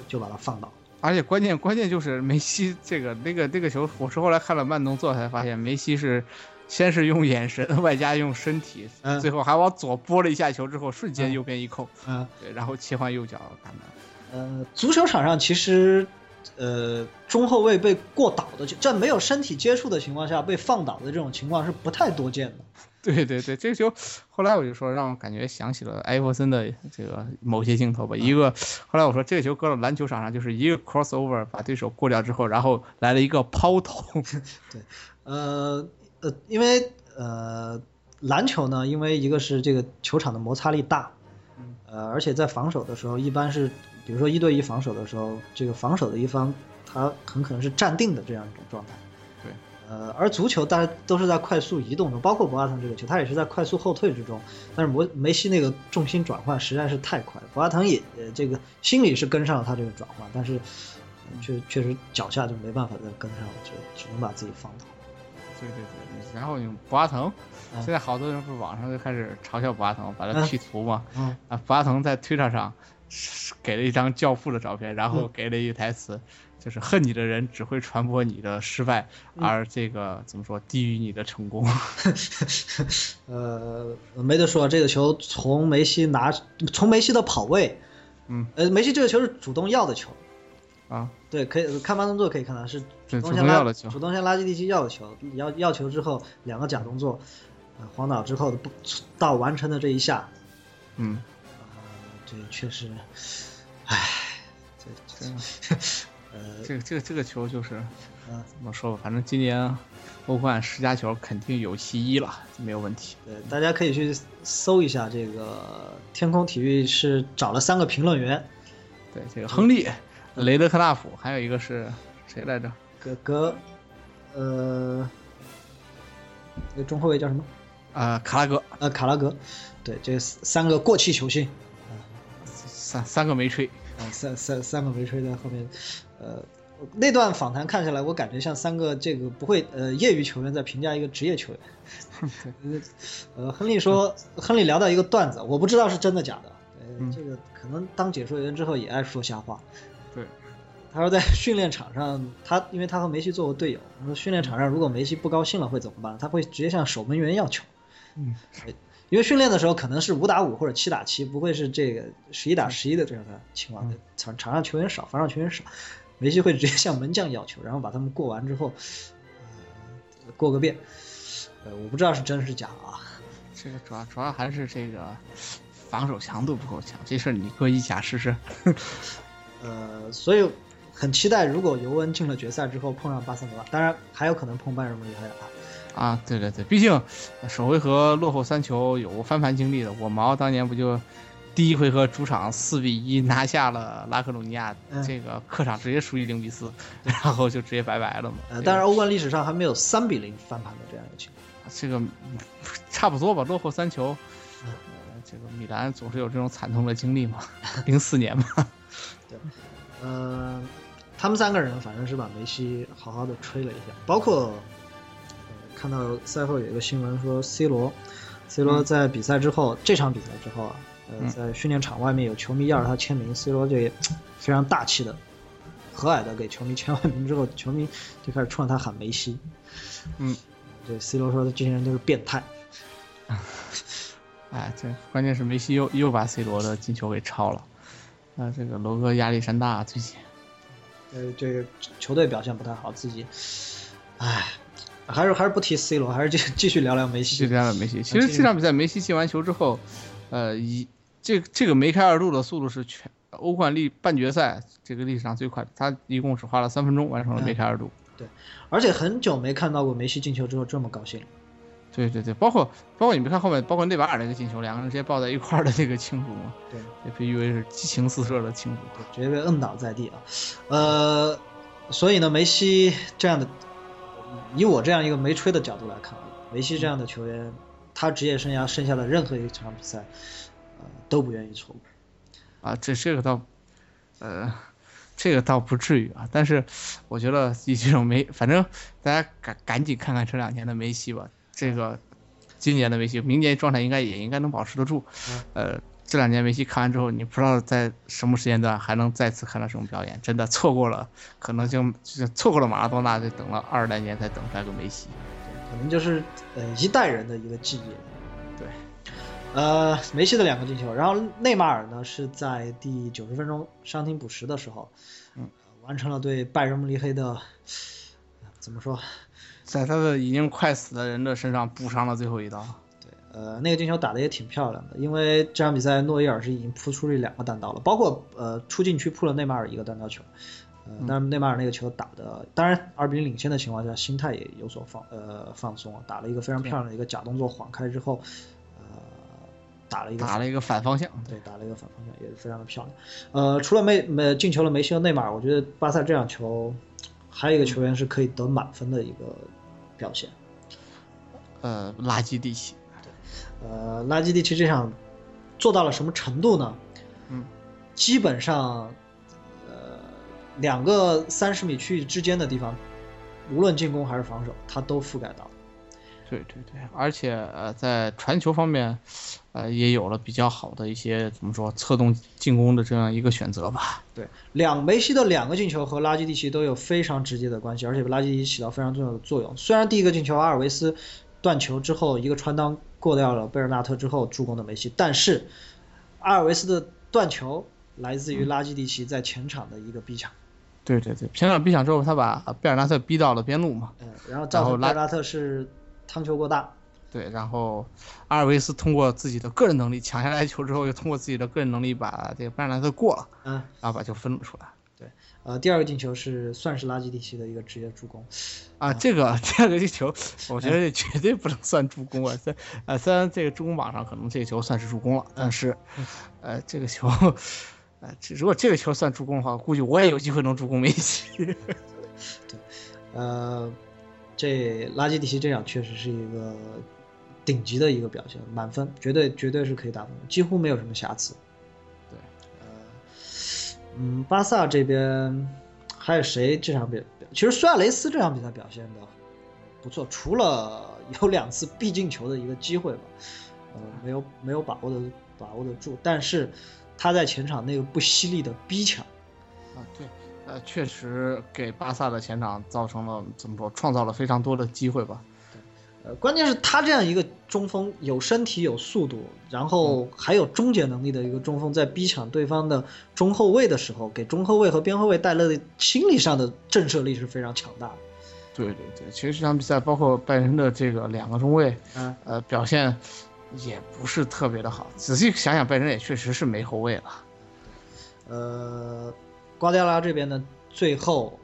就把他放倒。而且关键关键就是梅西这个那个那个球，我是后来看了慢动作才发现，梅西是先是用眼神，外加用身体，最后还往左拨了一下球，之后瞬间右边一扣，嗯，对，然后切换右脚打门。呃，足球场上其实，呃，中后卫被过倒的，在没有身体接触的情况下被放倒的这种情况是不太多见的。对对对，这个球后来我就说让我感觉想起了艾弗森的这个某些镜头吧。一个后来我说这个球搁到篮球场上就是一个 crossover 把对手过掉之后，然后来了一个抛投。对，呃呃，因为呃篮球呢，因为一个是这个球场的摩擦力大，呃，而且在防守的时候，一般是比如说一对一防守的时候，这个防守的一方他很可能是站定的这样一种状态。呃，而足球大家都是在快速移动中，包括博阿滕这个球，他也是在快速后退之中。但是梅梅西那个重心转换实在是太快，博阿滕也呃这个心里是跟上了他这个转换，但是确确实脚下就没办法再跟上了，就只能把自己放倒。对对对，然后博阿滕，现在好多人不是网上就开始嘲笑博阿滕，把他 P 图嘛。嗯。啊，博阿滕在推特上给了一张教父的照片，然后给了一句台词。就是恨你的人只会传播你的失败，而这个怎么说低于你的成功？呃，没得说，这个球从梅西拿，从梅西的跑位，嗯，呃，梅西这个球是主动要的球，啊，对，可以看慢动作可以看到是主动先拉，主动先拉基蒂奇要的球，要要球之后两个假动作，呃，晃倒之后不到完成的这一下，嗯，啊，这确实，唉，这这。呃，这个这个这个球就是，嗯，怎么说吧，反正今年欧冠十佳球肯定有其一了，没有问题。对，大家可以去搜一下这个天空体育是找了三个评论员，对，这个亨利、雷德克纳普，还有一个是谁来着？格格，呃，那中后卫叫什么？啊，卡拉格。呃，卡拉格。对，这三个过气球星，啊，三三个没吹，啊，三三三个没吹在后面。呃，那段访谈看下来，我感觉像三个这个不会呃业余球员在评价一个职业球员。呃，亨利说，亨利聊到一个段子，我不知道是真的假的。呃，这个可能当解说员之后也爱说瞎话。对。他说在训练场上，他因为他和梅西做过队友，他说训练场上如果梅西不高兴了会怎么办？他会直接向守门员要球。嗯，因为训练的时候可能是五打五或者七打七，不会是这个十一打十一的这样的情况。场场上球员少，防守球员少，梅西会直接向门将要球，然后把他们过完之后，呃，过个遍。呃，我不知道是真是假啊。这个主要主要还是这个防守强度不够强，这事儿你搁意甲试试。呃，所以。很期待，如果尤文进了决赛之后碰上巴塞罗那，当然还有可能碰拜仁慕尼黑啊。啊，对对对，毕竟首回合落后三球有翻盘经历的，我毛当年不就第一回合主场四比一拿下了拉克鲁尼亚，这个客场直接输一零比四，然后就直接拜拜了嘛。呃，但是欧冠历史上还没有三比零翻盘的这样一个情况。这个差不多吧，落后三球，呃，这个米兰总是有这种惨痛的经历嘛，零四年嘛。对，嗯。他们三个人反正是把梅西好好的吹了一下，包括看到赛后有一个新闻说，C 罗，C 罗在比赛之后，这场比赛之后啊，呃，在训练场外面有球迷要着他签名，C 罗就非常大气的、和蔼的给球迷签完名之后，球迷就开始冲着他喊梅西，嗯，对，C 罗说的这些人都是变态，哎，这关键是梅西又又把 C 罗的进球给超了，那这个罗哥压力山大最近。呃，这个球队表现不太好，自己，唉，还是还是不提 C 罗，还是继继续聊聊梅西。继续聊聊梅西。其实这场比赛梅西进完球之后，呃，一这这个梅开二度的速度是全欧冠历半决赛这个历史上最快的，他一共只花了三分钟完成了梅开二度。对，而且很久没看到过梅西进球之后这么高兴。对对对，包括包括你没看后面，包括内马尔那个进球，两个人直接抱在一块儿的那个庆祝嘛，对，也被誉为是激情四射的庆祝，直接被摁倒在地啊。呃，所以呢，梅西这样的，以我这样一个没吹的角度来看，梅西这样的球员，他职业生涯剩下的任何一场比赛，呃，都不愿意错过。啊，这这个倒，呃，这个倒不至于啊，但是我觉得以这种梅，反正大家赶赶紧看看这两年的梅西吧。这个今年的梅西，明年状态应该也应该能保持得住。呃，这两年梅西看完之后，你不知道在什么时间段还能再次看到这种表演。真的错过了，可能就就错过了马拉多纳，就等了二十来年才等出来个梅西。可能就是呃一代人的一个记忆。对，呃，梅西的两个进球，然后内马尔呢是在第九十分钟伤停补时的时候，嗯，完成了对拜仁慕尼黑的怎么说？在他的已经快死的人的身上补上了最后一刀。对，呃，那个进球打的也挺漂亮的，因为这场比赛诺伊尔是已经扑出了两个单刀了，包括呃出禁区扑了内马尔一个单刀球。呃，但是内马尔那个球打的，当然二比零领先的情况下，心态也有所放呃放松，打了一个非常漂亮的一个假动作晃开之后，呃，打了一个打了一个反方向，对，打了一个反方向，也是非常的漂亮。呃，除了梅梅进球了梅西和内马尔，我觉得巴萨这场球还有一个球员是可以得满分的一个。表现，呃，垃圾地奇，对，呃，垃圾地奇这场做到了什么程度呢？嗯，基本上，呃，两个三十米区域之间的地方，无论进攻还是防守，他都覆盖到。对对对，而且呃，在传球方面，呃，也有了比较好的一些怎么说策动进攻的这样一个选择吧。对，两梅西的两个进球和拉基蒂奇都有非常直接的关系，而且拉基蒂奇起到非常重要的作用。虽然第一个进球阿尔维斯断球之后一个穿裆过掉了贝尔纳特之后助攻的梅西，但是阿尔维斯的断球来自于拉基蒂奇在前场的一个逼抢。对对对，前场逼抢之后，他把贝尔纳特逼到了边路嘛。嗯，然后造成贝尔纳特是。汤球过大，对，然后阿尔维斯通过自己的个人能力抢下来球之后，又通过自己的个人能力把这个贝尔纳特过了，嗯，然后把球分了出来。对，呃，第二个进球是算是拉基蒂奇的一个职业助攻，啊，这个第二个进球，我觉得这绝对不能算助攻啊，虽呃虽然这个助攻榜上可能这个球算是助攻了，但是，呃，这个球，呃，如果这个球算助攻的话，估计我也有机会能助攻梅西。对，呃。这垃圾蒂奇这样确实是一个顶级的一个表现，满分，绝对绝对是可以打分，几乎没有什么瑕疵。对，呃，嗯，巴萨这边还有谁这场比？其实苏亚雷斯这场比赛表现的不错，除了有两次必进球的一个机会吧，呃，没有没有把握的把握得住，但是他在前场那个不犀利的逼抢，啊，对。呃，确实给巴萨的前场造成了怎么说，创造了非常多的机会吧。呃，关键是他这样一个中锋，有身体、有速度，然后还有终结能力的一个中锋，在逼抢对方的中后卫的时候，给中后卫和边后卫带来的心理上的震慑力是非常强大的。对对对，其实这场比赛包括拜仁的这个两个中卫，嗯，呃，表现也不是特别的好。仔细想想，拜仁也确实是没后卫了。呃，瓜迪奥拉这边呢，最后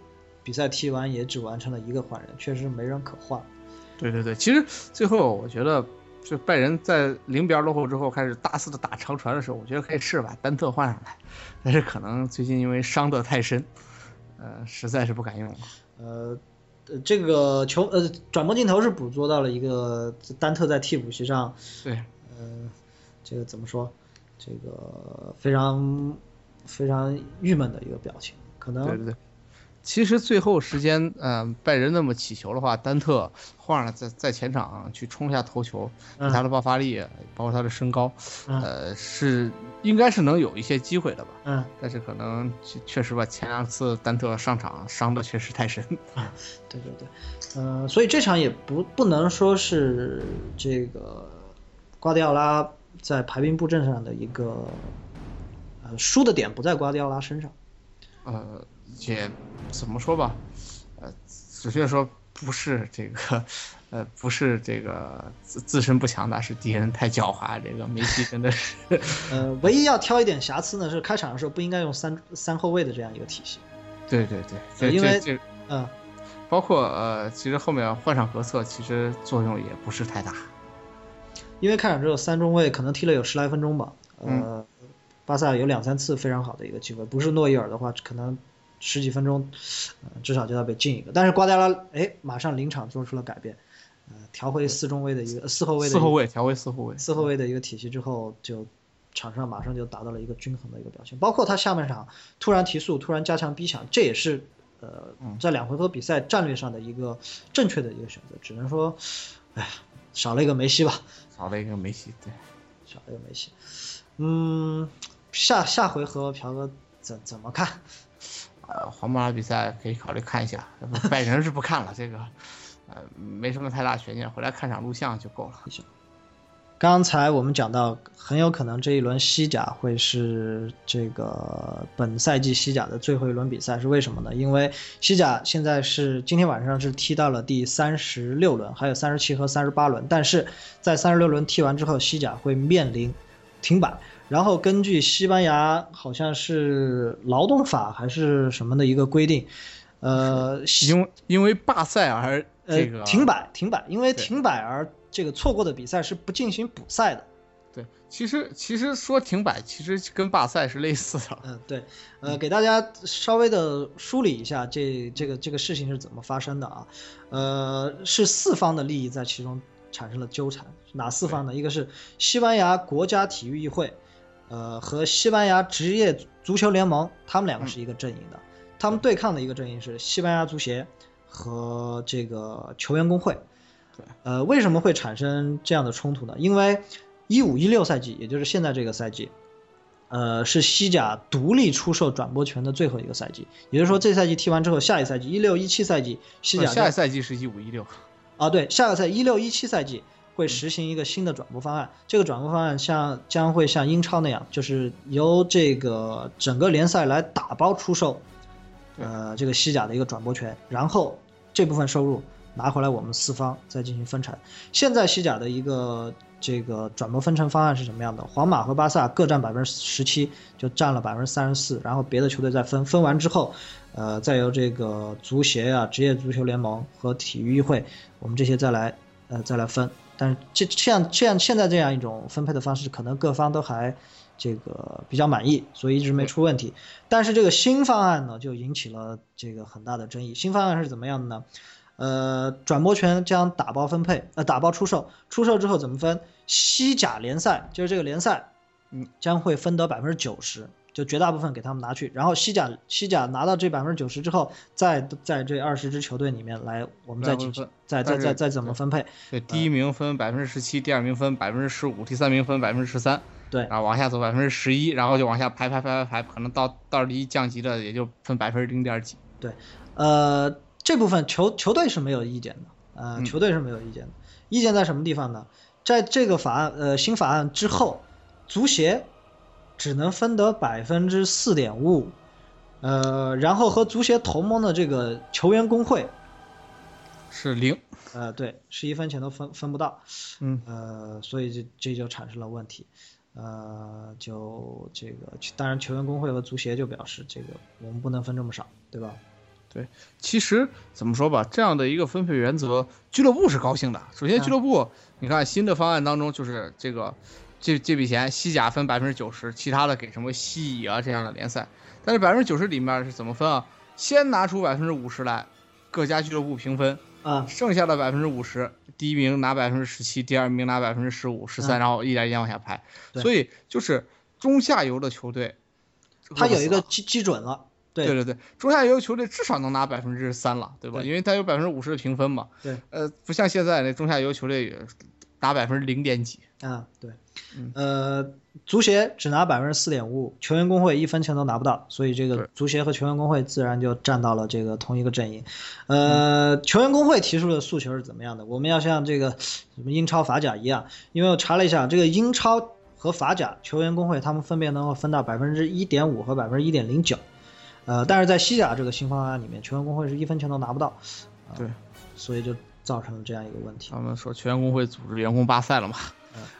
比赛踢完也只完成了一个换人，确实没人可换。对对对，其实最后我觉得，就拜仁在零比二落后之后开始大肆的打长传的时候，我觉得可以试着把丹特换上来，但是可能最近因为伤得太深，呃，实在是不敢用了。呃，这个球呃转播镜头是捕捉到了一个丹特在替补席上，对，呃，这个怎么说？这个非常非常郁闷的一个表情，可能对对对。其实最后时间，嗯，拜仁那么起球的话，丹特换了在在前场去冲一下头球，他的爆发力，包括他的身高，呃，是应该是能有一些机会的吧。嗯。但是可能确实吧，前两次丹特上场伤的确实太深。对 对对，嗯，所以这场也不不能说是这个瓜迪奥拉在排兵布阵上的一个，呃，输的点不在瓜迪奥拉身上。呃。也怎么说吧，呃，准确说不是这个，呃，不是这个自自身不强大，是敌人太狡猾。这个梅西真的是，呃，唯一要挑一点瑕疵呢，是开场的时候不应该用三三后卫的这样一个体系。对对对，因为这嗯，包括呃，其实后面换上格策，其实作用也不是太大。因为开场之后三中卫可能踢了有十来分钟吧，呃，巴萨有两三次非常好的一个机会，不是诺伊尔的话，可能。十几分钟，呃，至少就要被进一个。但是瓜迪奥拉，哎，马上临场做出了改变，呃，调回四中卫的一个四后卫的四后卫调回四后卫四后卫的一个体系之后，就场上马上就达到了一个均衡的一个表现。包括他下半场突然提速，突然加强逼抢，这也是呃在两回合比赛战略上的一个正确的一个选择。只能说，哎呀，少了一个梅西吧，少了一个梅西，对，少了一个梅西。嗯，下下回合朴哥怎怎么看？呃，皇马比赛可以考虑看一下，拜仁是不看了，这个，呃，没什么太大悬念，回来看场录像就够了。刚才我们讲到，很有可能这一轮西甲会是这个本赛季西甲的最后一轮比赛，是为什么呢？因为西甲现在是今天晚上是踢到了第三十六轮，还有三十七和三十八轮，但是在三十六轮踢完之后，西甲会面临停摆。然后根据西班牙好像是劳动法还是什么的一个规定，呃，因因为罢赛而这个停摆停摆，因为停摆而这个错过的比赛是不进行补赛的。对，其实其实说停摆，其实跟罢赛是类似的。嗯，对，呃，给大家稍微的梳理一下这这个这个事情是怎么发生的啊？呃，是四方的利益在其中产生了纠缠，哪四方呢？一个是西班牙国家体育议会。呃，和西班牙职业足球联盟，他们两个是一个阵营的，他们对抗的一个阵营是西班牙足协和这个球员工会。对，呃，为什么会产生这样的冲突呢？因为一五一六赛季，也就是现在这个赛季，呃，是西甲独立出售转播权的最后一个赛季，也就是说，这赛季踢完之后，下一赛季一六一七赛季，西甲下一赛季是一五一六。啊，对，下个赛一六一七赛季。会实行一个新的转播方案，这个转播方案像将会像英超那样，就是由这个整个联赛来打包出售，呃，这个西甲的一个转播权，然后这部分收入拿回来我们四方再进行分成。现在西甲的一个这个转播分成方案是什么样的？皇马和巴萨各占百分之十七，就占了百分之三十四，然后别的球队再分，分完之后，呃，再由这个足协啊、职业足球联盟和体育议会，我们这些再来呃再来分。但是这这样这样现在这样一种分配的方式，可能各方都还这个比较满意，所以一直没出问题。但是这个新方案呢，就引起了这个很大的争议。新方案是怎么样的呢？呃，转播权将打包分配，呃，打包出售，出售之后怎么分？西甲联赛就是这个联赛，嗯，将会分得百分之九十。就绝大部分给他们拿去，然后西甲西甲拿到这百分之九十之后，再在这二十支球队里面来，我们再进行再再再再怎么分配？对，第一名分百分之十七，第二名分百分之十五，第三名分百分之十三。对，然后往下走百分之十一，然后就往下排排排排排，可能到到离降级的也就分百分之零点几。对，呃，这部分球球队是没有意见的，呃，球队是没有意见的。意见在什么地方呢？在这个法案呃新法案之后，足协只能分得百分之四点五五，呃，然后和足协同盟的这个球员工会是零。呃，对，是一分钱都分分不到，嗯，呃，所以这这就产生了问题，呃，就这个，当然球员工会和足协就表示，这个我们不能分这么少，对吧？对，其实怎么说吧，这样的一个分配原则，俱乐部是高兴的。首先，俱乐部，你看新的方案当中，就是这个这这笔钱，西甲分百分之九十，其他的给什么西乙啊这样的联赛。但是百分之九十里面是怎么分啊？先拿出百分之五十来，各家俱乐部平分。啊，剩下的百分之五十，第一名拿百分之十七，第二名拿百分之十五、十三，然后一点一点往下排。所以就是中下游的球队，他有一个基基准了。对对对，中下游球队至少能拿百分之三了，对吧？因为他有百分之五十的评分嘛。对。呃，不像现在那中下游球队拿百分之零点几。啊，对。呃，足协只拿百分之四点五五，球员工会一分钱都拿不到，所以这个足协和球员工会自然就站到了这个同一个阵营。呃，球员工会提出的诉求是怎么样的？我们要像这个什么英超、法甲一样，因为我查了一下，这个英超和法甲球员工会他们分别能够分到百分之一点五和百分之一点零九。呃，但是在西甲这个新方案里面，球员工会是一分钱都拿不到。对，所以就造成了这样一个问题。他们说球员工会组织员工罢赛了嘛？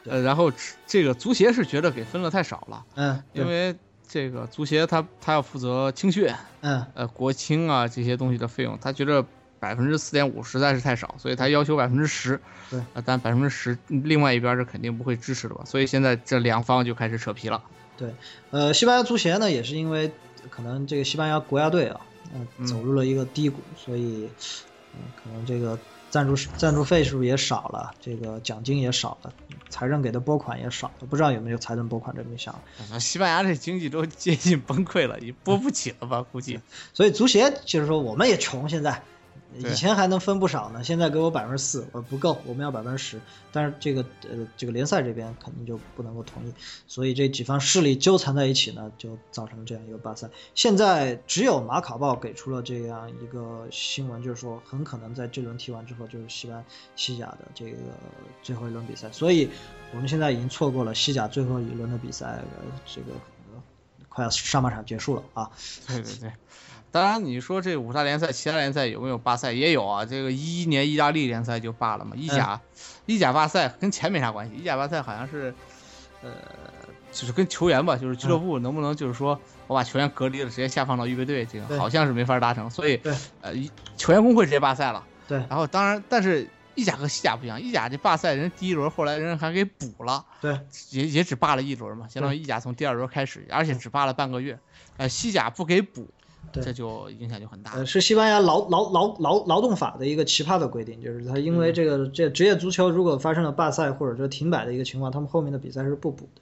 呃，然后这个足协是觉得给分了太少了，嗯，因为这个足协他他要负责青训，嗯，呃，国青啊这些东西的费用，他觉得百分之四点五实在是太少，所以他要求百分之十，对，但百分之十另外一边是肯定不会支持的吧，所以现在这两方就开始扯皮了。对，呃，西班牙足协呢也是因为可能这个西班牙国家队啊，嗯，走入了一个低谷，所以，嗯，可能这个。赞助赞助费是不是也少了？这个奖金也少了，财政给的拨款也少了，不知道有没有财政拨款这么一想。西班牙这经济都接近崩溃了，也拨不起了吧？估计。所以足协就是说，我们也穷现在。以前还能分不少呢，现在给我百分之四，我不够，我们要百分之十。但是这个呃，这个联赛这边肯定就不能够同意，所以这几方势力纠缠在一起呢，就造成了这样一个罢赛。现在只有马卡报给出了这样一个新闻，就是说很可能在这轮踢完之后就是西班西甲的这个最后一轮比赛，所以我们现在已经错过了西甲最后一轮的比赛，这个快要上半场结束了啊！对对对。当然，你说这五大联赛，其他联赛有没有罢赛？也有啊。这个一一年意大利联赛就罢了嘛。意甲，意甲罢赛跟钱没啥关系。意甲罢赛好像是，呃，就是跟球员吧，就是俱乐部能不能就是说我把球员隔离了，直接下放到预备队，这个好像是没法达成。所以，呃，球员工会直接罢赛了。对。然后，当然，但是意甲和西甲不一样，意甲这罢赛人第一轮后来人还给补了。对。也也只罢了一轮嘛，相当于意甲从第二轮开始，而且只罢了半个月。呃，西甲不给补。这就影响就很大。呃，是西班牙劳劳劳劳劳动法的一个奇葩的规定，就是他因为这个这职业足球如果发生了罢赛或者说停摆的一个情况，他们后面的比赛是不补的。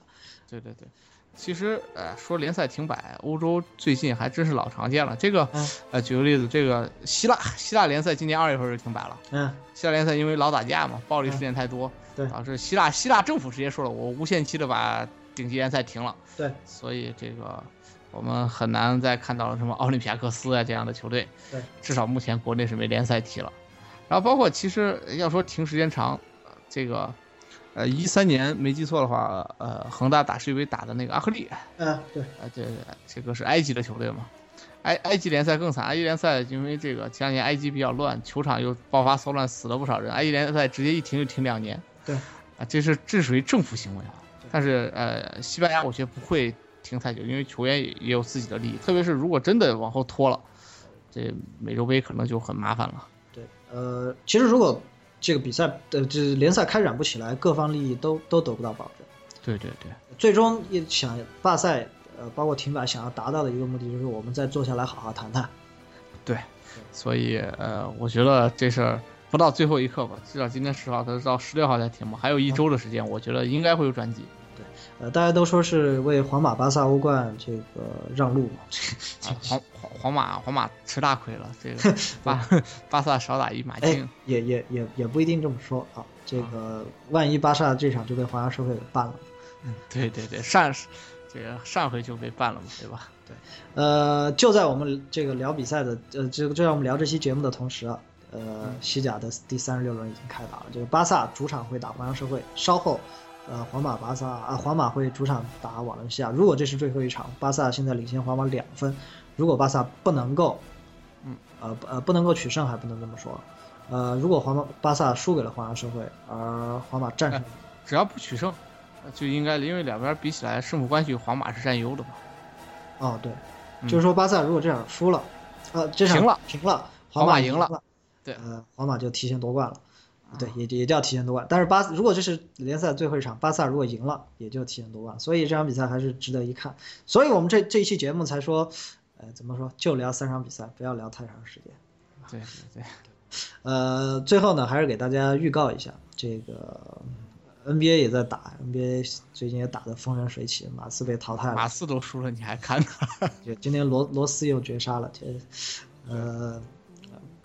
对对对，其实呃说联赛停摆，欧洲最近还真是老常见了。这个呃举个例子，这个希腊希腊联赛今年二月份就停摆了。嗯。希腊联赛因为老打架嘛，暴力事件太多，对，导致希腊希腊政府直接说了，我无限期的把顶级联赛停了。对。所以这个。我们很难再看到什么奥林匹亚克斯啊这样的球队，对，至少目前国内是没联赛踢了。然后包括其实要说停时间长，这个，呃，一三年没记错的话，呃，恒大打世界杯打的那个阿赫利，嗯，对，啊，对这个是埃及的球队嘛，埃埃及联赛更惨，埃及联赛因为这个前两年埃及比较乱，球场又爆发骚乱，死了不少人，埃及联赛直接一停就停两年，对，啊，这是这属于政府行为啊，但是呃，西班牙我觉得不会。停太久，因为球员也也有自己的利益，特别是如果真的往后拖了，这美洲杯可能就很麻烦了。对，呃，其实如果这个比赛的这联赛开展不起来，各方利益都都得不到保证。对对对，最终也想罢赛，呃，包括停摆，想要达到的一个目的就是我们再坐下来好好谈谈。对，所以呃，我觉得这事儿不到最后一刻吧，至少今天十号，他到十六号才停嘛，还有一周的时间，我觉得应该会有转机。呃，大家都说是为皇马、巴萨欧冠这个让路嘛。皇皇皇马皇马吃大亏了，这个 巴巴萨少打一马竞。也也也也不一定这么说啊。这个万一巴萨这场就被皇家社会给办了，对对对，上这个上回就被办了嘛，对吧？对，呃，就在我们这个聊比赛的，呃，这个就在我们聊这期节目的同时啊，呃，西甲的第三十六轮已经开打了。这个巴萨主场会打皇家社会，稍后，呃，皇马巴萨啊，皇马会主场打瓦伦西亚。如果这是最后一场，巴萨现在领先皇马两分。如果巴萨不能够，嗯，呃呃，不能够取胜，还不能这么说。呃，如果皇马巴萨输给了皇家社会，而皇马战胜，只要不取胜，就应该，因为两边比起来，胜负关系皇马是占优的嘛。哦，对，就是说巴萨如果这场输了，呃，这场赢了，平了，皇马赢了，对，呃，皇马就提前夺冠了，对，也也叫提前夺冠。但是巴，如果这是联赛最后一场，巴萨如果赢了，也就提前夺冠。所以这场比赛还是值得一看。所以我们这这一期节目才说，呃，怎么说，就聊三场比赛，不要聊太长时间。对对对。呃，最后呢，还是给大家预告一下这个。NBA 也在打，NBA 最近也打得风生水起，马刺被淘汰了，马刺都输了，你还看呢？就今天罗罗斯又绝杀了，这呃，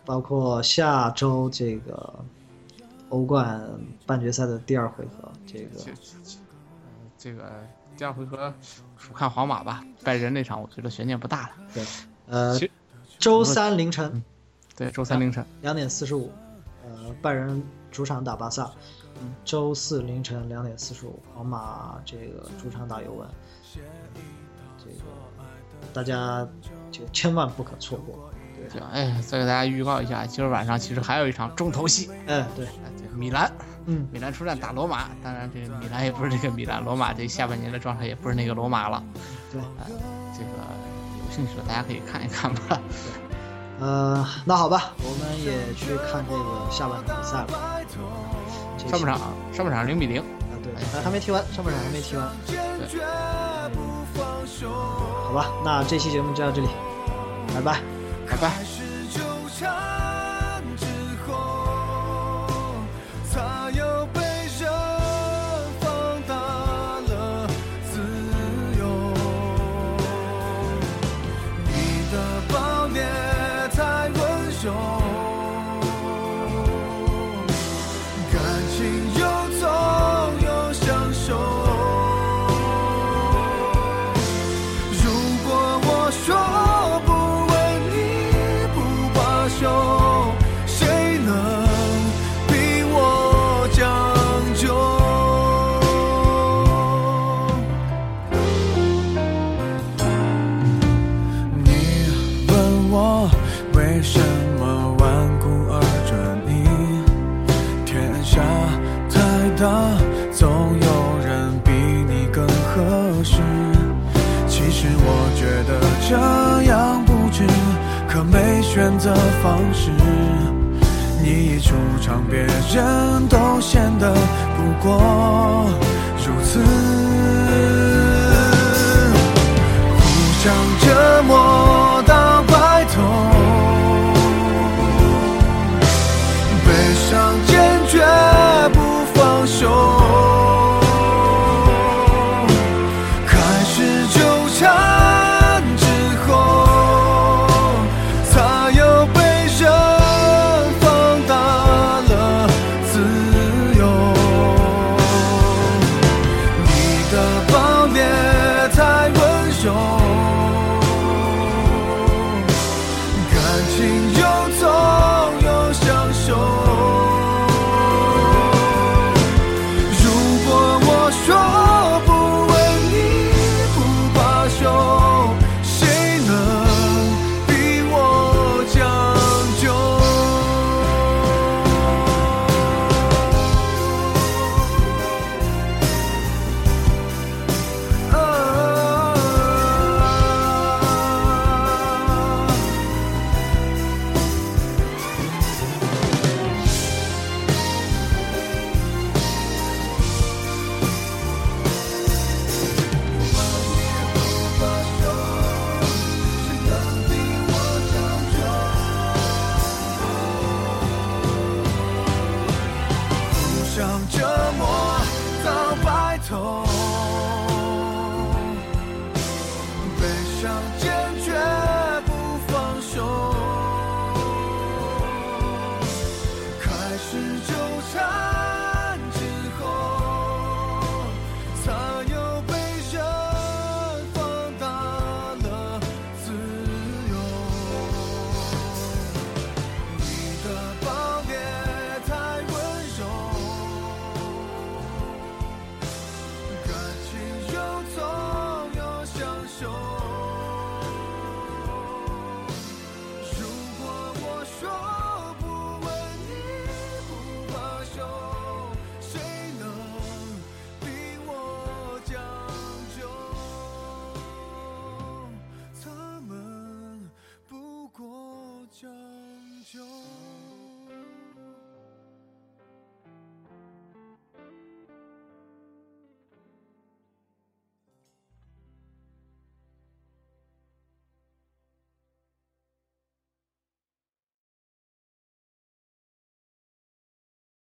包括下周这个欧冠半决赛的第二回合，这个这个第二回合主看皇马吧，拜仁那场我觉得悬念不大了。对，呃，周三凌晨，对，周三凌晨两点四十五，呃，拜仁主场打巴萨。嗯周四凌晨两点四十五，皇马这个主场打尤文，这个大家就千万不可错过。对，哎，再给大家预告一下，今儿晚上其实还有一场重头戏。嗯，对，米兰，嗯，米兰出战打罗马。当然，这个米兰也不是这个米兰，罗马这下半年的状态也不是那个罗马了。对，这个有兴趣的大家可以看一看吧。对。呃，那好吧，我们也去看这个下半场比赛了。上半场，上半场零比零。啊，对，还还没踢完，上半场还没踢完。对。好吧，那这期节目就到这里，拜拜，拜拜。选择方式，你一出场，别人都显得不过如此。